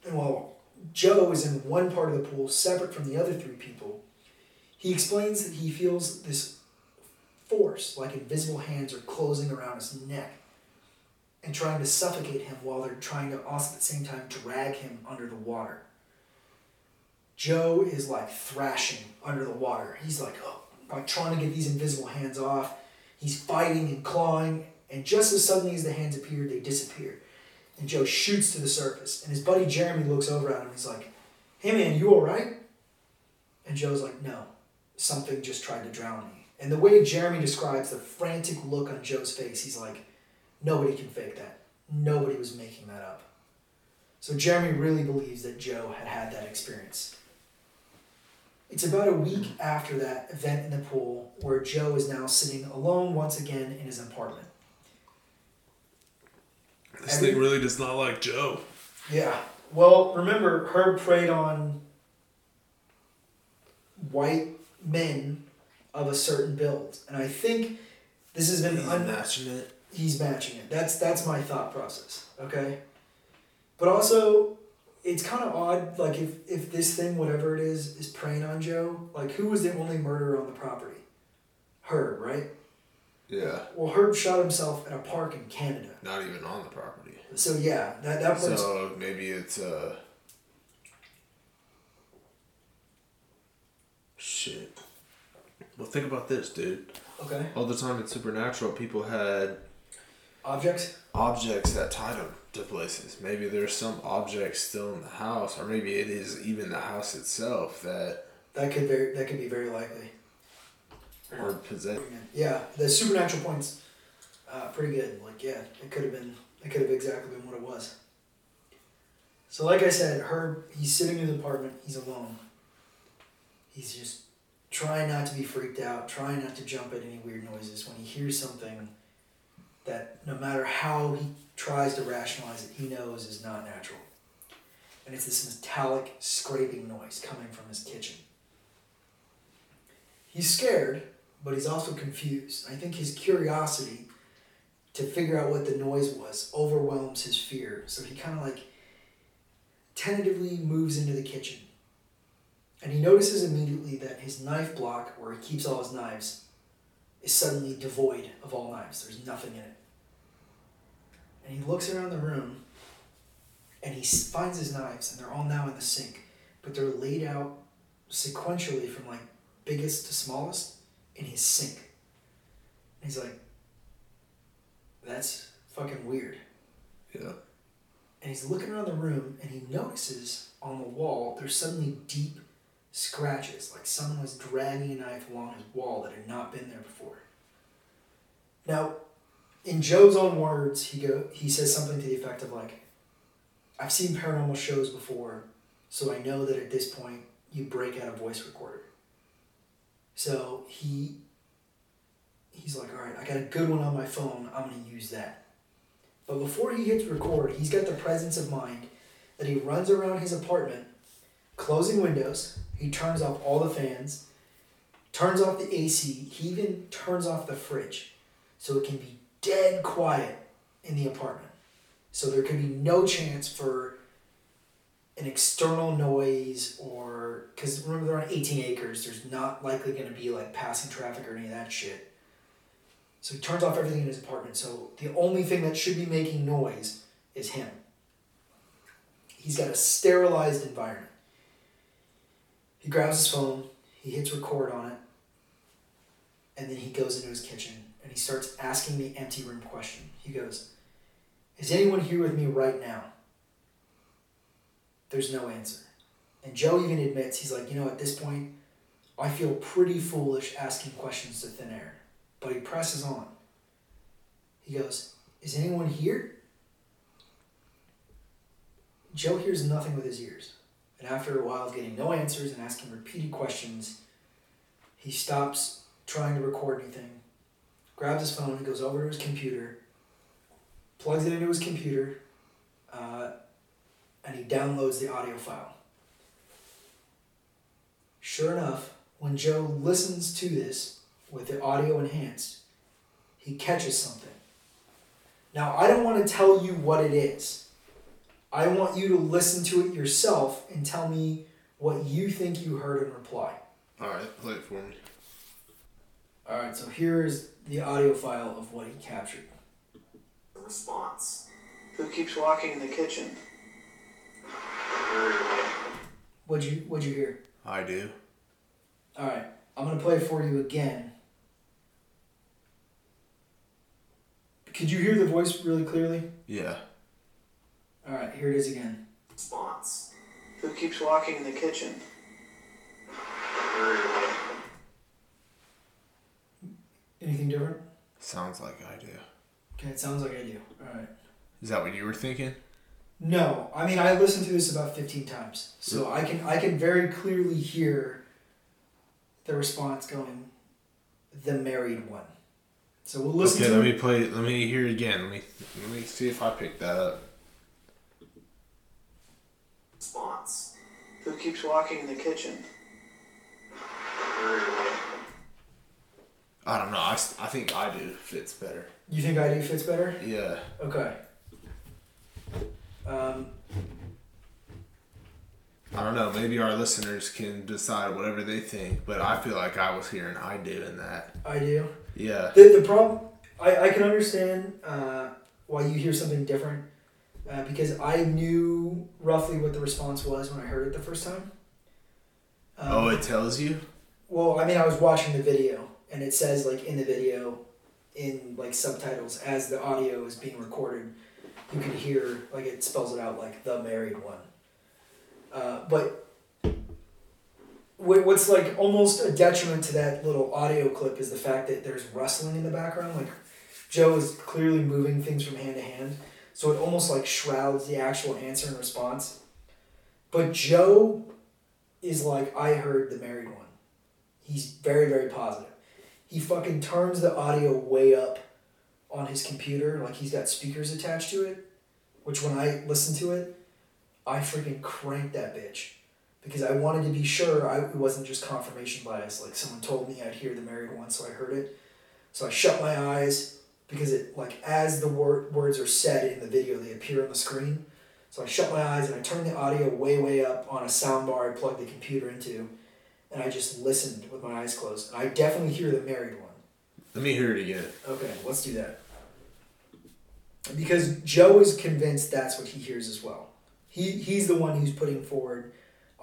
And while Joe is in one part of the pool, separate from the other three people, he explains that he feels this force, like invisible hands, are closing around his neck and trying to suffocate him while they're trying to also at the same time drag him under the water. Joe is like thrashing under the water. He's like, oh, like trying to get these invisible hands off. He's fighting and clawing, and just as suddenly as the hands appear, they disappear. And Joe shoots to the surface. And his buddy Jeremy looks over at him. He's like, hey man, you alright? And Joe's like, no, something just tried to drown me. And the way Jeremy describes the frantic look on Joe's face, he's like, nobody can fake that. Nobody was making that up. So Jeremy really believes that Joe had had that experience. It's about a week after that event in the pool where Joe is now sitting alone once again in his apartment. This Every- thing really does not like Joe. Yeah. Well, remember, Herb preyed on white men of a certain build, and I think this has been He's un- matching it. he's matching it. That's that's my thought process. Okay, but also it's kind of odd. Like if if this thing, whatever it is, is preying on Joe, like who was the only murderer on the property? Herb, right? Yeah. Well, Herb shot himself at a park in Canada. Not even on the property. So yeah, that that puts So maybe it's uh. Shit. Well, think about this, dude. okay All the time in Supernatural, people had objects. objects that tied them to places. Maybe there's some object still in the house, or maybe it is even the house itself that That could very that could be very likely. were possessed. Yeah, the supernatural points, uh, pretty good. Like yeah, it could have been it could have exactly been what it was. So like I said, Herb he's sitting in the apartment. He's alone. He's just trying not to be freaked out, trying not to jump at any weird noises when he hears something that no matter how he tries to rationalize it, he knows is not natural. And it's this metallic scraping noise coming from his kitchen. He's scared, but he's also confused. I think his curiosity to figure out what the noise was overwhelms his fear. So he kind of like tentatively moves into the kitchen. And he notices immediately that his knife block, where he keeps all his knives, is suddenly devoid of all knives. There's nothing in it. And he looks around the room and he finds his knives, and they're all now in the sink, but they're laid out sequentially from like biggest to smallest in his sink. And he's like, that's fucking weird. Yeah. And he's looking around the room and he notices on the wall there's suddenly deep scratches, like someone was dragging a knife along his wall that had not been there before. Now, in Joe's own words, he go he says something to the effect of like, I've seen paranormal shows before, so I know that at this point you break out a voice recorder. So he he's like, all right, I got a good one on my phone. I'm gonna use that. But before he hits record, he's got the presence of mind that he runs around his apartment, closing windows. He turns off all the fans, turns off the AC. He even turns off the fridge, so it can be dead quiet in the apartment. So there can be no chance for an external noise or because remember they're on 18 acres. There's not likely going to be like passing traffic or any of that shit. So he turns off everything in his apartment. So the only thing that should be making noise is him. He's got a sterilized environment. He grabs his phone, he hits record on it, and then he goes into his kitchen and he starts asking the empty room question. He goes, Is anyone here with me right now? There's no answer. And Joe even admits, he's like, You know, at this point, I feel pretty foolish asking questions to thin air. But he presses on. He goes, Is anyone here? Joe hears nothing with his ears. And after a while of getting no answers and asking repeated questions, he stops trying to record anything, grabs his phone, he goes over to his computer, plugs it into his computer, uh, and he downloads the audio file. Sure enough, when Joe listens to this with the audio enhanced, he catches something. Now, I don't want to tell you what it is. I want you to listen to it yourself and tell me what you think you heard in reply. All right, play it for me. All right, so here is the audio file of what he captured. The response. Who keeps walking in the kitchen? What'd you What'd you hear? I do. All right, I'm gonna play it for you again. Could you hear the voice really clearly? Yeah. All right, here it is again. Response. Who keeps walking in the kitchen? Anything different? Sounds like I do. Okay, it sounds like I do. All right. Is that what you were thinking? No, I mean I listened to this about fifteen times, so I can I can very clearly hear the response going, "The married one." So we'll listen okay, to let it. me play. Let me hear it again. Let me let me see if I pick that up. Response. Who keeps walking in the kitchen? I don't know. I, I think I do fits better. You think I do fits better? Yeah. Okay. Um, I don't know. Maybe our listeners can decide whatever they think, but I feel like I was hearing I do in that. I do. Yeah. The, the problem, I, I can understand uh, why you hear something different uh, because I knew roughly what the response was when I heard it the first time. Um, Oh, it tells you. Well, I mean, I was watching the video, and it says like in the video, in like subtitles, as the audio is being recorded, you can hear like it spells it out like the married one. Uh, but what's like almost a detriment to that little audio clip is the fact that there's rustling in the background. Like Joe is clearly moving things from hand to hand, so it almost like shrouds the actual answer and response. But Joe is like, I heard the married one. He's very, very positive. He fucking turns the audio way up on his computer, like he's got speakers attached to it. Which when I listen to it, I freaking crank that bitch. Because I wanted to be sure I, it wasn't just confirmation bias. Like someone told me I'd hear the married one, so I heard it. So I shut my eyes because it like as the word, words are said in the video, they appear on the screen. So I shut my eyes and I turned the audio way, way up on a soundbar I plugged the computer into, and I just listened with my eyes closed. And I definitely hear the married one. Let me hear it again. Okay, let's do that. Because Joe is convinced that's what he hears as well. He he's the one who's putting forward.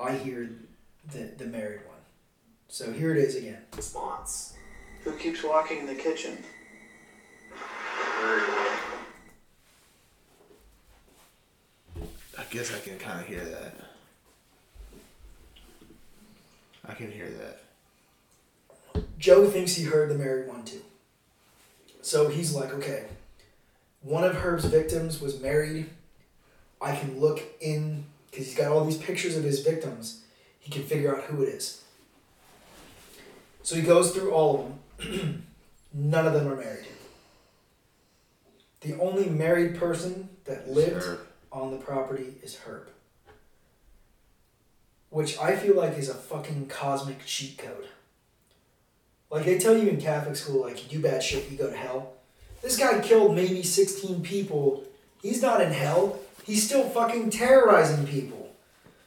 I hear the the married one. So here it is again. Response. Who keeps walking in the kitchen? I guess I can kind of hear that. I can hear that. Joe thinks he heard the married one too. So he's like, okay, one of Herb's victims was married. I can look in because he's got all these pictures of his victims. He can figure out who it is. So he goes through all of them. None of them are married. The only married person that lived on the property is Herb. Which I feel like is a fucking cosmic cheat code. Like they tell you in Catholic school, like you do bad shit, you go to hell. This guy killed maybe 16 people. He's not in hell. He's still fucking terrorizing people.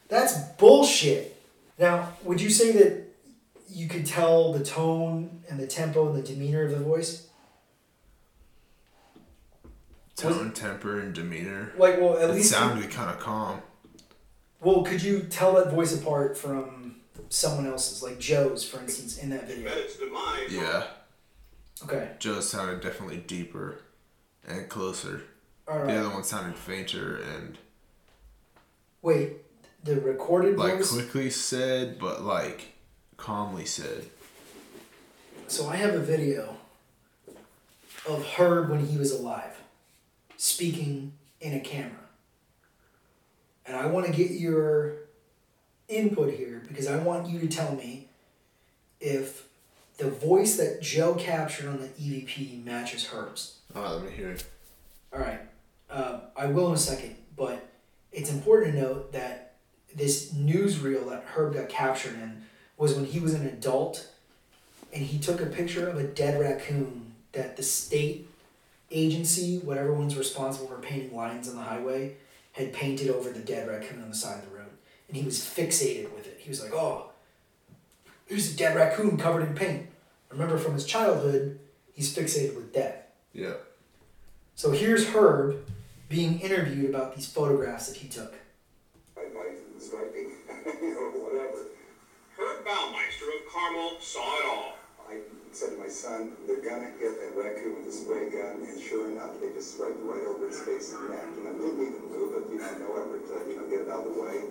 That's bullshit. Now, would you say that you could tell the tone and the tempo and the demeanor of the voice? Tone, temper, and demeanor. Like, well, at It least. sounded kind of calm. Well, could you tell that voice apart from someone else's, like Joe's, for instance, in that video? Yeah. Okay, Joe sounded definitely deeper and closer. all The other one sounded fainter and Wait, the recorded like voice. quickly said, but like calmly said. So I have a video of Herb when he was alive, speaking in a camera, and I want to get your input here because I want you to tell me if the voice that Joe captured on the EVP matches Herb's. All right, let me hear it. All right. Uh, I will in a second, but it's important to note that this newsreel that Herb got captured in was when he was an adult and he took a picture of a dead raccoon that the state agency, whatever one's responsible for painting lines on the highway, had painted over the dead raccoon on the side of the road. And he was fixated with it. He was like, oh, there's a dead raccoon covered in paint. Remember from his childhood, he's fixated with death. Yeah. So here's Herb being interviewed about these photographs that he took. My wife is writing, you whatever. Herb Baumeister of Carmel saw it all. I said to my son, they're gonna hit that raccoon with a spray gun, and sure enough, they just right, right over his face and neck. You know, didn't even move it, you know, no effort to, you know, get it out of the way.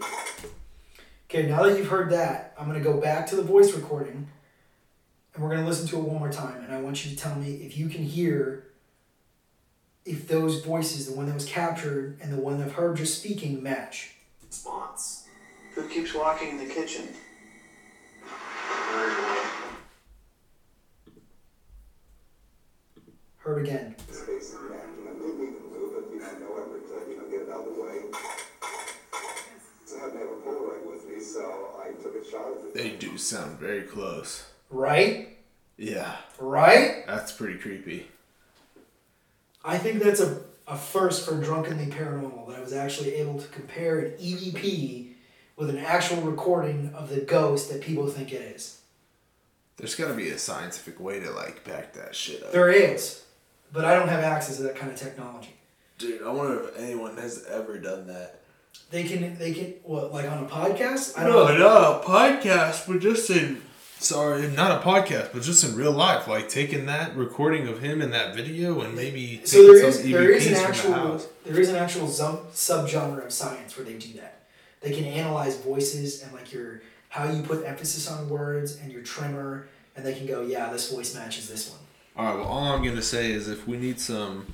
Okay, now that you've heard that, I'm gonna go back to the voice recording and we're gonna listen to it one more time. And I want you to tell me if you can hear if those voices, the one that was captured and the one of Herb just speaking, match. Response. Who keeps walking in the kitchen? Herb again. His face and neck, you know, didn't even move it, you know, no effort to, you know, get it out of the way. So I hadn't have a Polaroid with me, so I took a shot at it. They do sound very close. Right? Yeah. Right? That's pretty creepy. I think that's a, a first for Drunkenly Paranormal that I was actually able to compare an EVP with an actual recording of the ghost that people think it is. There's gotta be a scientific way to like back that shit up. There is, but I don't have access to that kind of technology. Dude, I wonder if anyone has ever done that. They can, they can, what, like on a podcast? I No, don't no, podcast, but just in. Sorry, not a podcast, but just in real life, like taking that recording of him in that video and maybe So taking there is, some there is an EVPs from the actual, house. there is an actual sub subgenre of science where they do that. They can analyze voices and like your how you put emphasis on words and your tremor, and they can go, yeah, this voice matches this one. All right. Well, all I'm gonna say is if we need some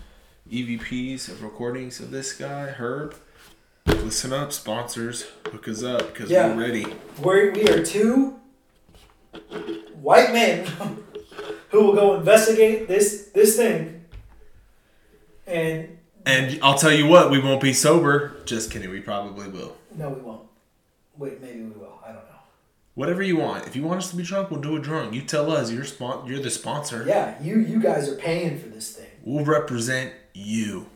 EVPs of recordings of this guy, Herb, listen up, sponsors, hook us up because Yeah. we're ready. We're, we are two white men who will go investigate this this thing, and And I'll tell you what, we won't be sober. Just kidding. We probably will. no, we won't. Wait, maybe we will. I don't know. Whatever you want. If you want us to be drunk, we'll do it drunk. You tell us. You're spon- You're the sponsor. Yeah, you you guys are paying for this thing. We'll represent you.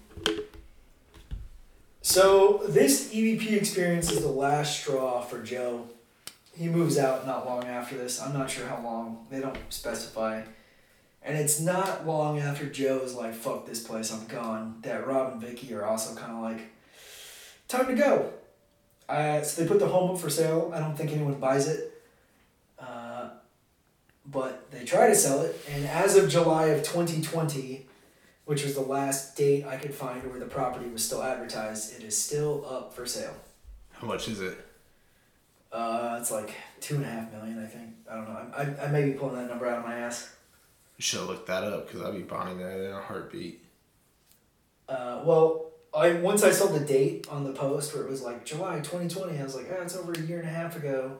So this EVP experience is the last straw for Joe. He moves out not long after this. I'm not sure how long. They don't specify. And it's not long after Joe is like, fuck this place, I'm gone, that Rob and Vicky are also kind of like, time to go. Uh, so they put the home up for sale. I don't think anyone buys it. Uh, but they try to sell it. And as of July of 2020, which was the last date I could find where the property was still advertised, it is still up for sale. How much is it? Uh, it's like two and a half million, I think. I don't know. I, I, I may be pulling that number out of my ass. You should look that up because I'd be buying that in a heartbeat. Uh, well, I once I saw the date on the post where it was like July 2020. I was like, ah, it's over a year and a half ago.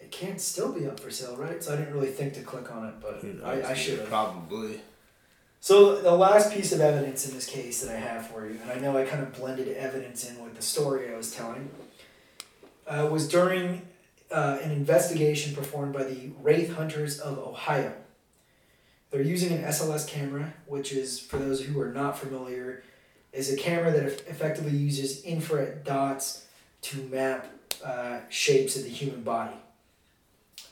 It can't still be up for sale, right? So I didn't really think to click on it, but I, I should have. Probably. So the last piece of evidence in this case that I have for you, and I know I kind of blended evidence in with the story I was telling, uh, was during uh, an investigation performed by the Wraith Hunters of Ohio. They're using an SLS camera, which is, for those who are not familiar, is a camera that effectively uses infrared dots to map uh, shapes of the human body.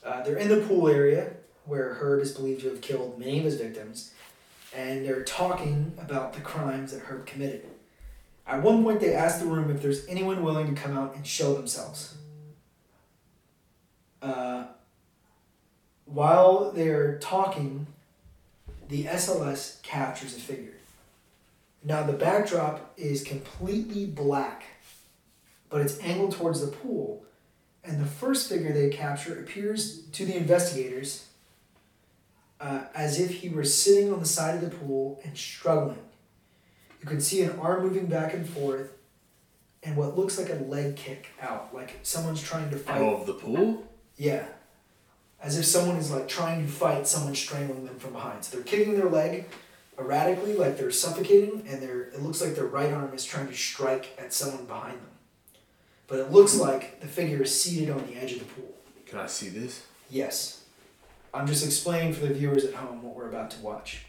Uh, they're in the pool area where Herb is believed to have killed many of his victims and they're talking about the crimes that Herb committed. At one point, they ask the room if there's anyone willing to come out and show themselves. Uh, while they're talking, the SLS captures a figure. Now, the backdrop is completely black, but it's angled towards the pool, and the first figure they capture appears to the investigators uh, as if he were sitting on the side of the pool and struggling. You can see an arm moving back and forth and what looks like a leg kick out, like someone's trying to fight. Oh, of the pool? Yeah. As if someone is like trying to fight someone strangling them from behind. So they're kicking their leg erratically, like they're suffocating, and their it looks like their right arm is trying to strike at someone behind them. But it looks like the figure is seated on the edge of the pool. Can I see this? Yes. I'm just explaining for the viewers at home what we're about to watch.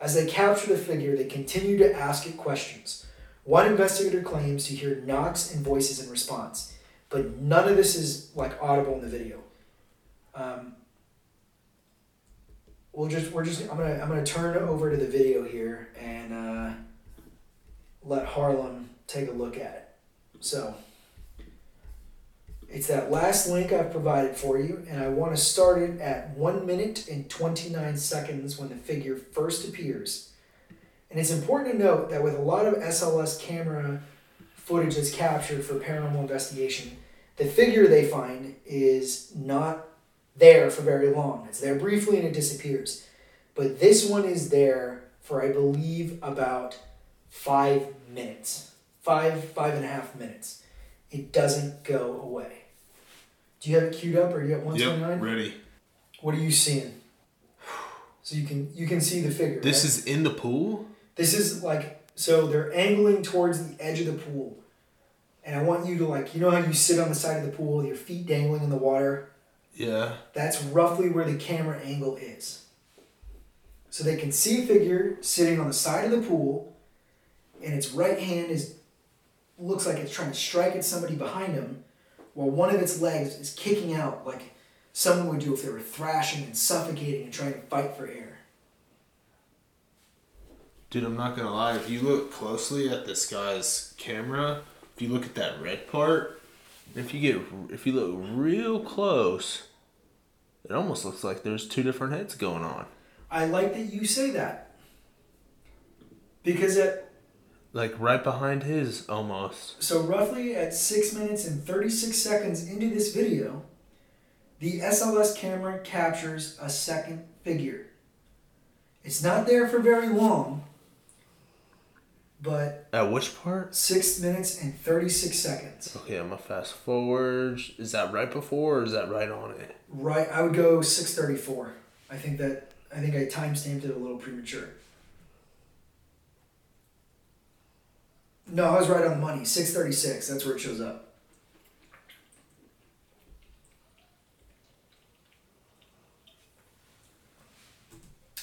As they capture the figure, they continue to ask it questions. One investigator claims to hear knocks and voices in response, but none of this is like audible in the video. Um, we'll just we're just I'm gonna I'm gonna turn over to the video here and uh, let Harlan take a look at it. So. It's that last link I've provided for you, and I want to start it at 1 minute and 29 seconds when the figure first appears. And it's important to note that with a lot of SLS camera footage that's captured for paranormal investigation, the figure they find is not there for very long. It's there briefly and it disappears. But this one is there for, I believe, about five minutes. Five, five and a half minutes. It doesn't go away. Do you have it queued up or are you at 129? ready. What are you seeing? So you can you can see the figure. This right? is in the pool? this is like so they're angling towards the edge of the pool. And I want you to like you know how you sit on the side of the pool with your feet dangling in the water? Yeah. That's roughly where the camera angle is. So they can see a figure sitting on the side of the pool and its right hand is looks like it's trying to strike at somebody behind him while one of its legs is kicking out like someone would do if they were thrashing and suffocating and trying to fight for air. Dude, I'm not gonna lie. If you look closely at this guy's camera, if you look at that red part, if you get if you look real close, it almost looks like there's two different heads going on. I like that you say that. Because at Like right behind his almost. so roughly at 6 minutes and 36 seconds into this video, the SLS camera captures a second figure. It's not there for very long, but At which part? 6 minutes and 36 seconds. Okay, I'm gonna fast forward. Is that right before or is that right on it? Right, I would go 634. I think that I think I time-stamped it a little premature. No, I was right on the money. 636. That's where it shows up.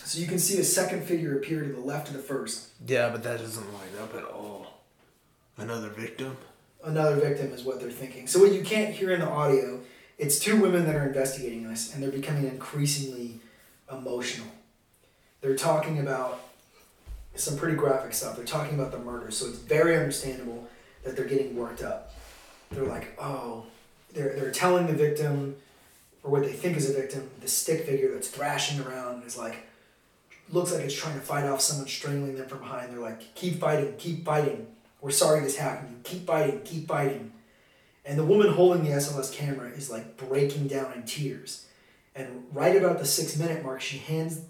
So you can see a second figure appear to the left of the first. Yeah, but that doesn't line up at all. Another victim? Another victim is what they're thinking. So what you can't hear in the audio, it's two women that are investigating this, and they're becoming increasingly emotional. They're talking about some pretty graphic stuff. They're talking about the murder, so it's very understandable that they're getting worked up. They're like, oh, they're, they're telling the victim, or what they think is a victim, the stick figure that's thrashing around is like, looks like it's trying to fight off someone strangling them from behind. They're like, keep fighting, keep fighting. We're sorry this happened. You keep fighting, keep fighting. And the woman holding the SLS camera is like breaking down in tears. And right about the six minute mark, she hands,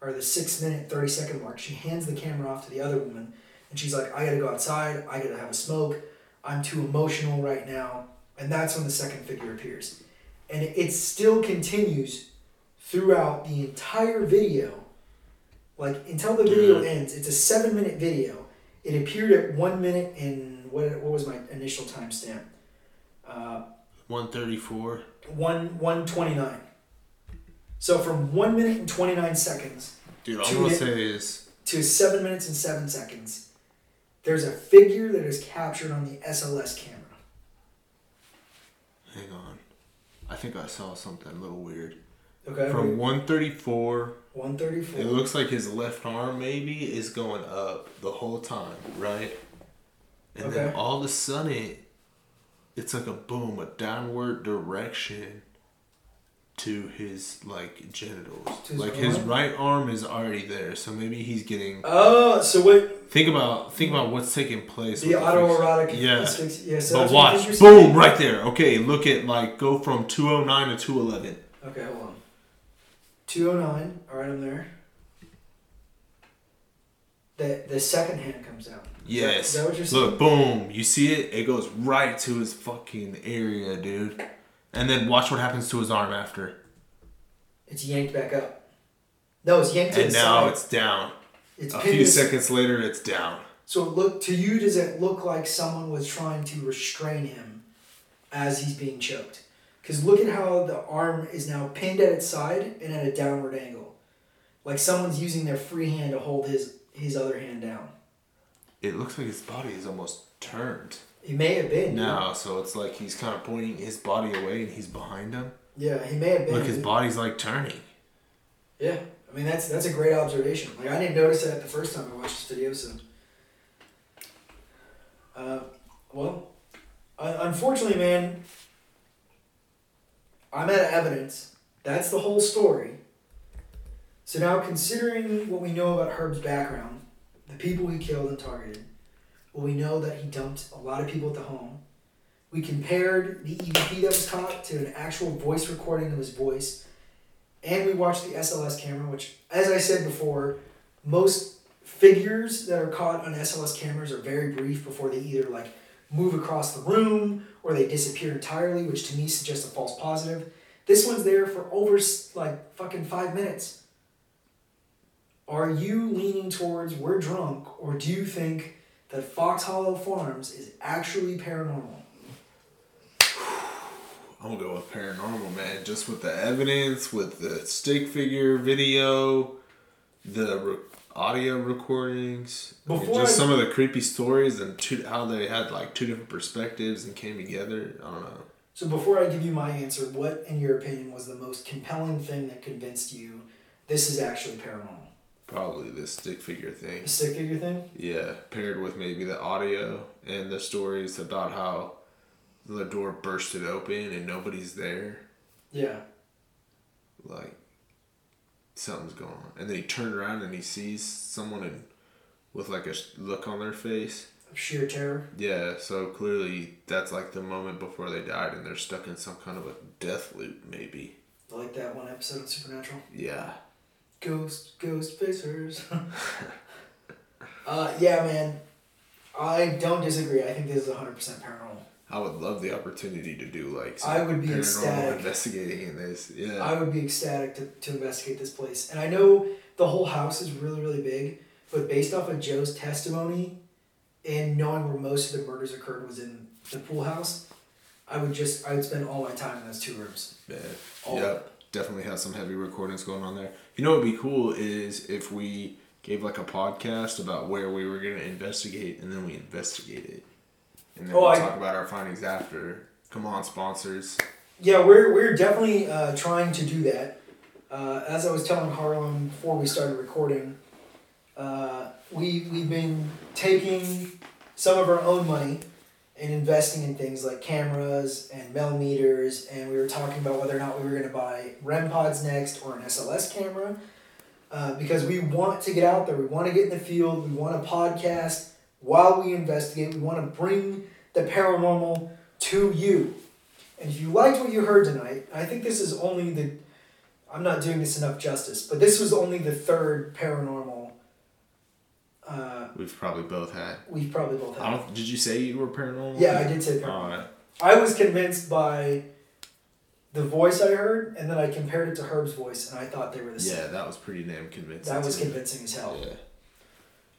or the six minute, 30 second mark, she hands the camera off to the other woman and she's like, I gotta go outside. I gotta have a smoke. I'm too emotional right now, and that's when the second figure appears, and it, it still continues throughout the entire video, like until the video Yeah. ends. It's a seven minute video. It appeared at one minute and what what was my initial timestamp? Uh, 134. one one twenty nine. So from one minute and twenty nine seconds Dude, all I'm gonna say is to seven minutes and seven seconds, there's a figure that is captured on the SLS camera. hang on. I think I saw something a little weird. Okay. From 134, one thirty it looks like his left arm maybe is going up the whole time, right? And then all of a sudden, it's like a boom, a downward direction to his like genitals. His like his right arm is already there, so maybe he's getting. Oh, so what? Think about think about what's taking place. The autoerotic. Yeah. asphyxia- Yeah. So But watch, boom, right there. Okay, look at like go from 209 to 211. Okay, hold on. Two oh nine. All right, I'm there. The the second hand comes out. Yes. Is that what you're saying? Look, boom. You see it? It goes right to his fucking area, dude. And then watch what happens to his arm after. It's yanked back up. No, it's yanked to And now side. it's down. It's A few seconds later, it's down. So look to you, does it look like someone was trying to restrain him as he's being choked? Because look at how the arm is now pinned at its side and at a downward angle, like someone's using their free hand to hold his his other hand down. It looks like his body is almost turned He may have been. now, so it's like he's kind of pointing his body away and he's behind him. Yeah, he may have been. Look, his body's like turning. Yeah, I mean that's that's a great observation. Like I didn't notice that the first time I watched this video. So, uh, well, un- unfortunately, man, I'm out of evidence. That's the whole story. So now, considering what we know about Herb's background, the people he killed and targeted, well, we know that he dumped a lot of people at the home. We compared the EVP that was caught to an actual voice recording of his voice and we watched the SLS camera, which, as I said before, most figures that are caught on SLS cameras are very brief before they either like move across the room or they disappear entirely, which to me suggests a false positive. This one's there for over like fucking five minutes. Are you leaning towards we're drunk, or do you think that Fox Hollow Farms is actually paranormal? I'm gonna go with paranormal, man. Just with the evidence, with the stick figure video, the audio recordings, Before just I- some of the creepy stories and two, how they had like two different perspectives and came together. I don't know. So before I give you my answer, what in your opinion was the most compelling thing that convinced you this is actually paranormal? Probably this stick figure thing. The stick figure thing? Yeah, paired with maybe the audio and the stories about how the door bursted open and nobody's there. Yeah. Like something's going on, and then he turned around and he sees someone in, with like a look on their face. Of sheer terror. Yeah, so clearly that's like the moment before they died, and they're stuck in some kind of a death loop, maybe. Like that one episode of Supernatural. Yeah. Ghost, Ghostfacers. uh, yeah, man. I don't disagree. I think this is 100% paranormal. I would love the opportunity to do like I would be paranormal ecstatic. investigating in this. Yeah. I would be ecstatic to, to investigate this place. And I know the whole house is really, really big, but based off of Joe's testimony and knowing where most of the murders occurred was in the pool house, I would just, I would spend all my time in those two rooms. Yeah. All Yep. Definitely has some heavy recordings going on there. You know what would be cool is if we gave like a podcast about where we were gonna investigate and then we investigate it. And then Oh, we I- talk about our findings after. Come on, sponsors. Yeah, we're, we're definitely uh, trying to do that. Uh, as I was telling Harlan before we started recording, uh, we, we've been taking some of our own money and investing in things like cameras and millimeters, and we were talking about whether or not we were going to buy REM pods next or an SLS camera. Uh, because we want to get out there, we want to get in the field, we want to podcast while we investigate, we want to bring the paranormal to you. And if you liked what you heard tonight, I think this is only the. I'm not doing this enough justice, but this was only the third paranormal uh, We've we've probably both had. We've probably both had. I don't. Did you say you were paranormal? Yeah, I did say paranormal. All right. I was convinced by the voice I heard, and then I compared it to Herb's voice, and I thought they were the same. Yeah, that was pretty damn convincing. that was convincing as hell. Yeah.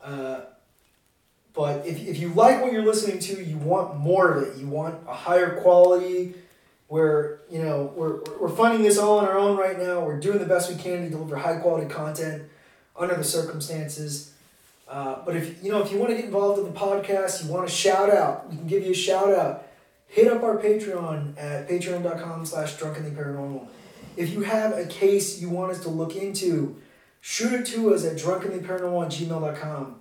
Uh, but if, if you like what you're listening to, you want more of it. You want a higher quality. Where you know we're we're funding this all on our own right now. We're doing the best we can to deliver high quality content under the circumstances. Uh, but if you know if you want to get involved in the podcast, you want a shout out, we can give you a shout out. Hit up our Patreon at patreon.com slash drunkenly paranormal. If you have a case you want us to look into, shoot it to us at drunkenlyparanormal at gmail.com.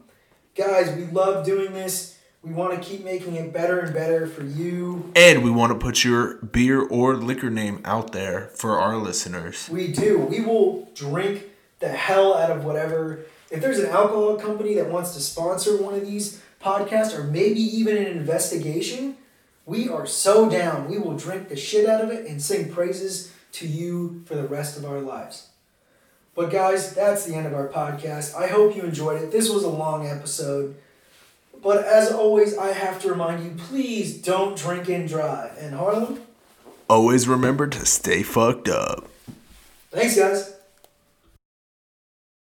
Guys, we love doing this. We want to keep making it better and better for you. And we want to put your beer or liquor name out there for our listeners. We do. We will drink the hell out of whatever. If there's an alcohol company that wants to sponsor one of these podcasts or maybe even an investigation, we are so down. We will drink the shit out of it and sing praises to you for the rest of our lives. But guys, that's the end of our podcast. I hope you enjoyed it. This was a long episode. But as always, I have to remind you please don't drink and drive. And Harlan, Always remember to stay fucked up. thanks, guys.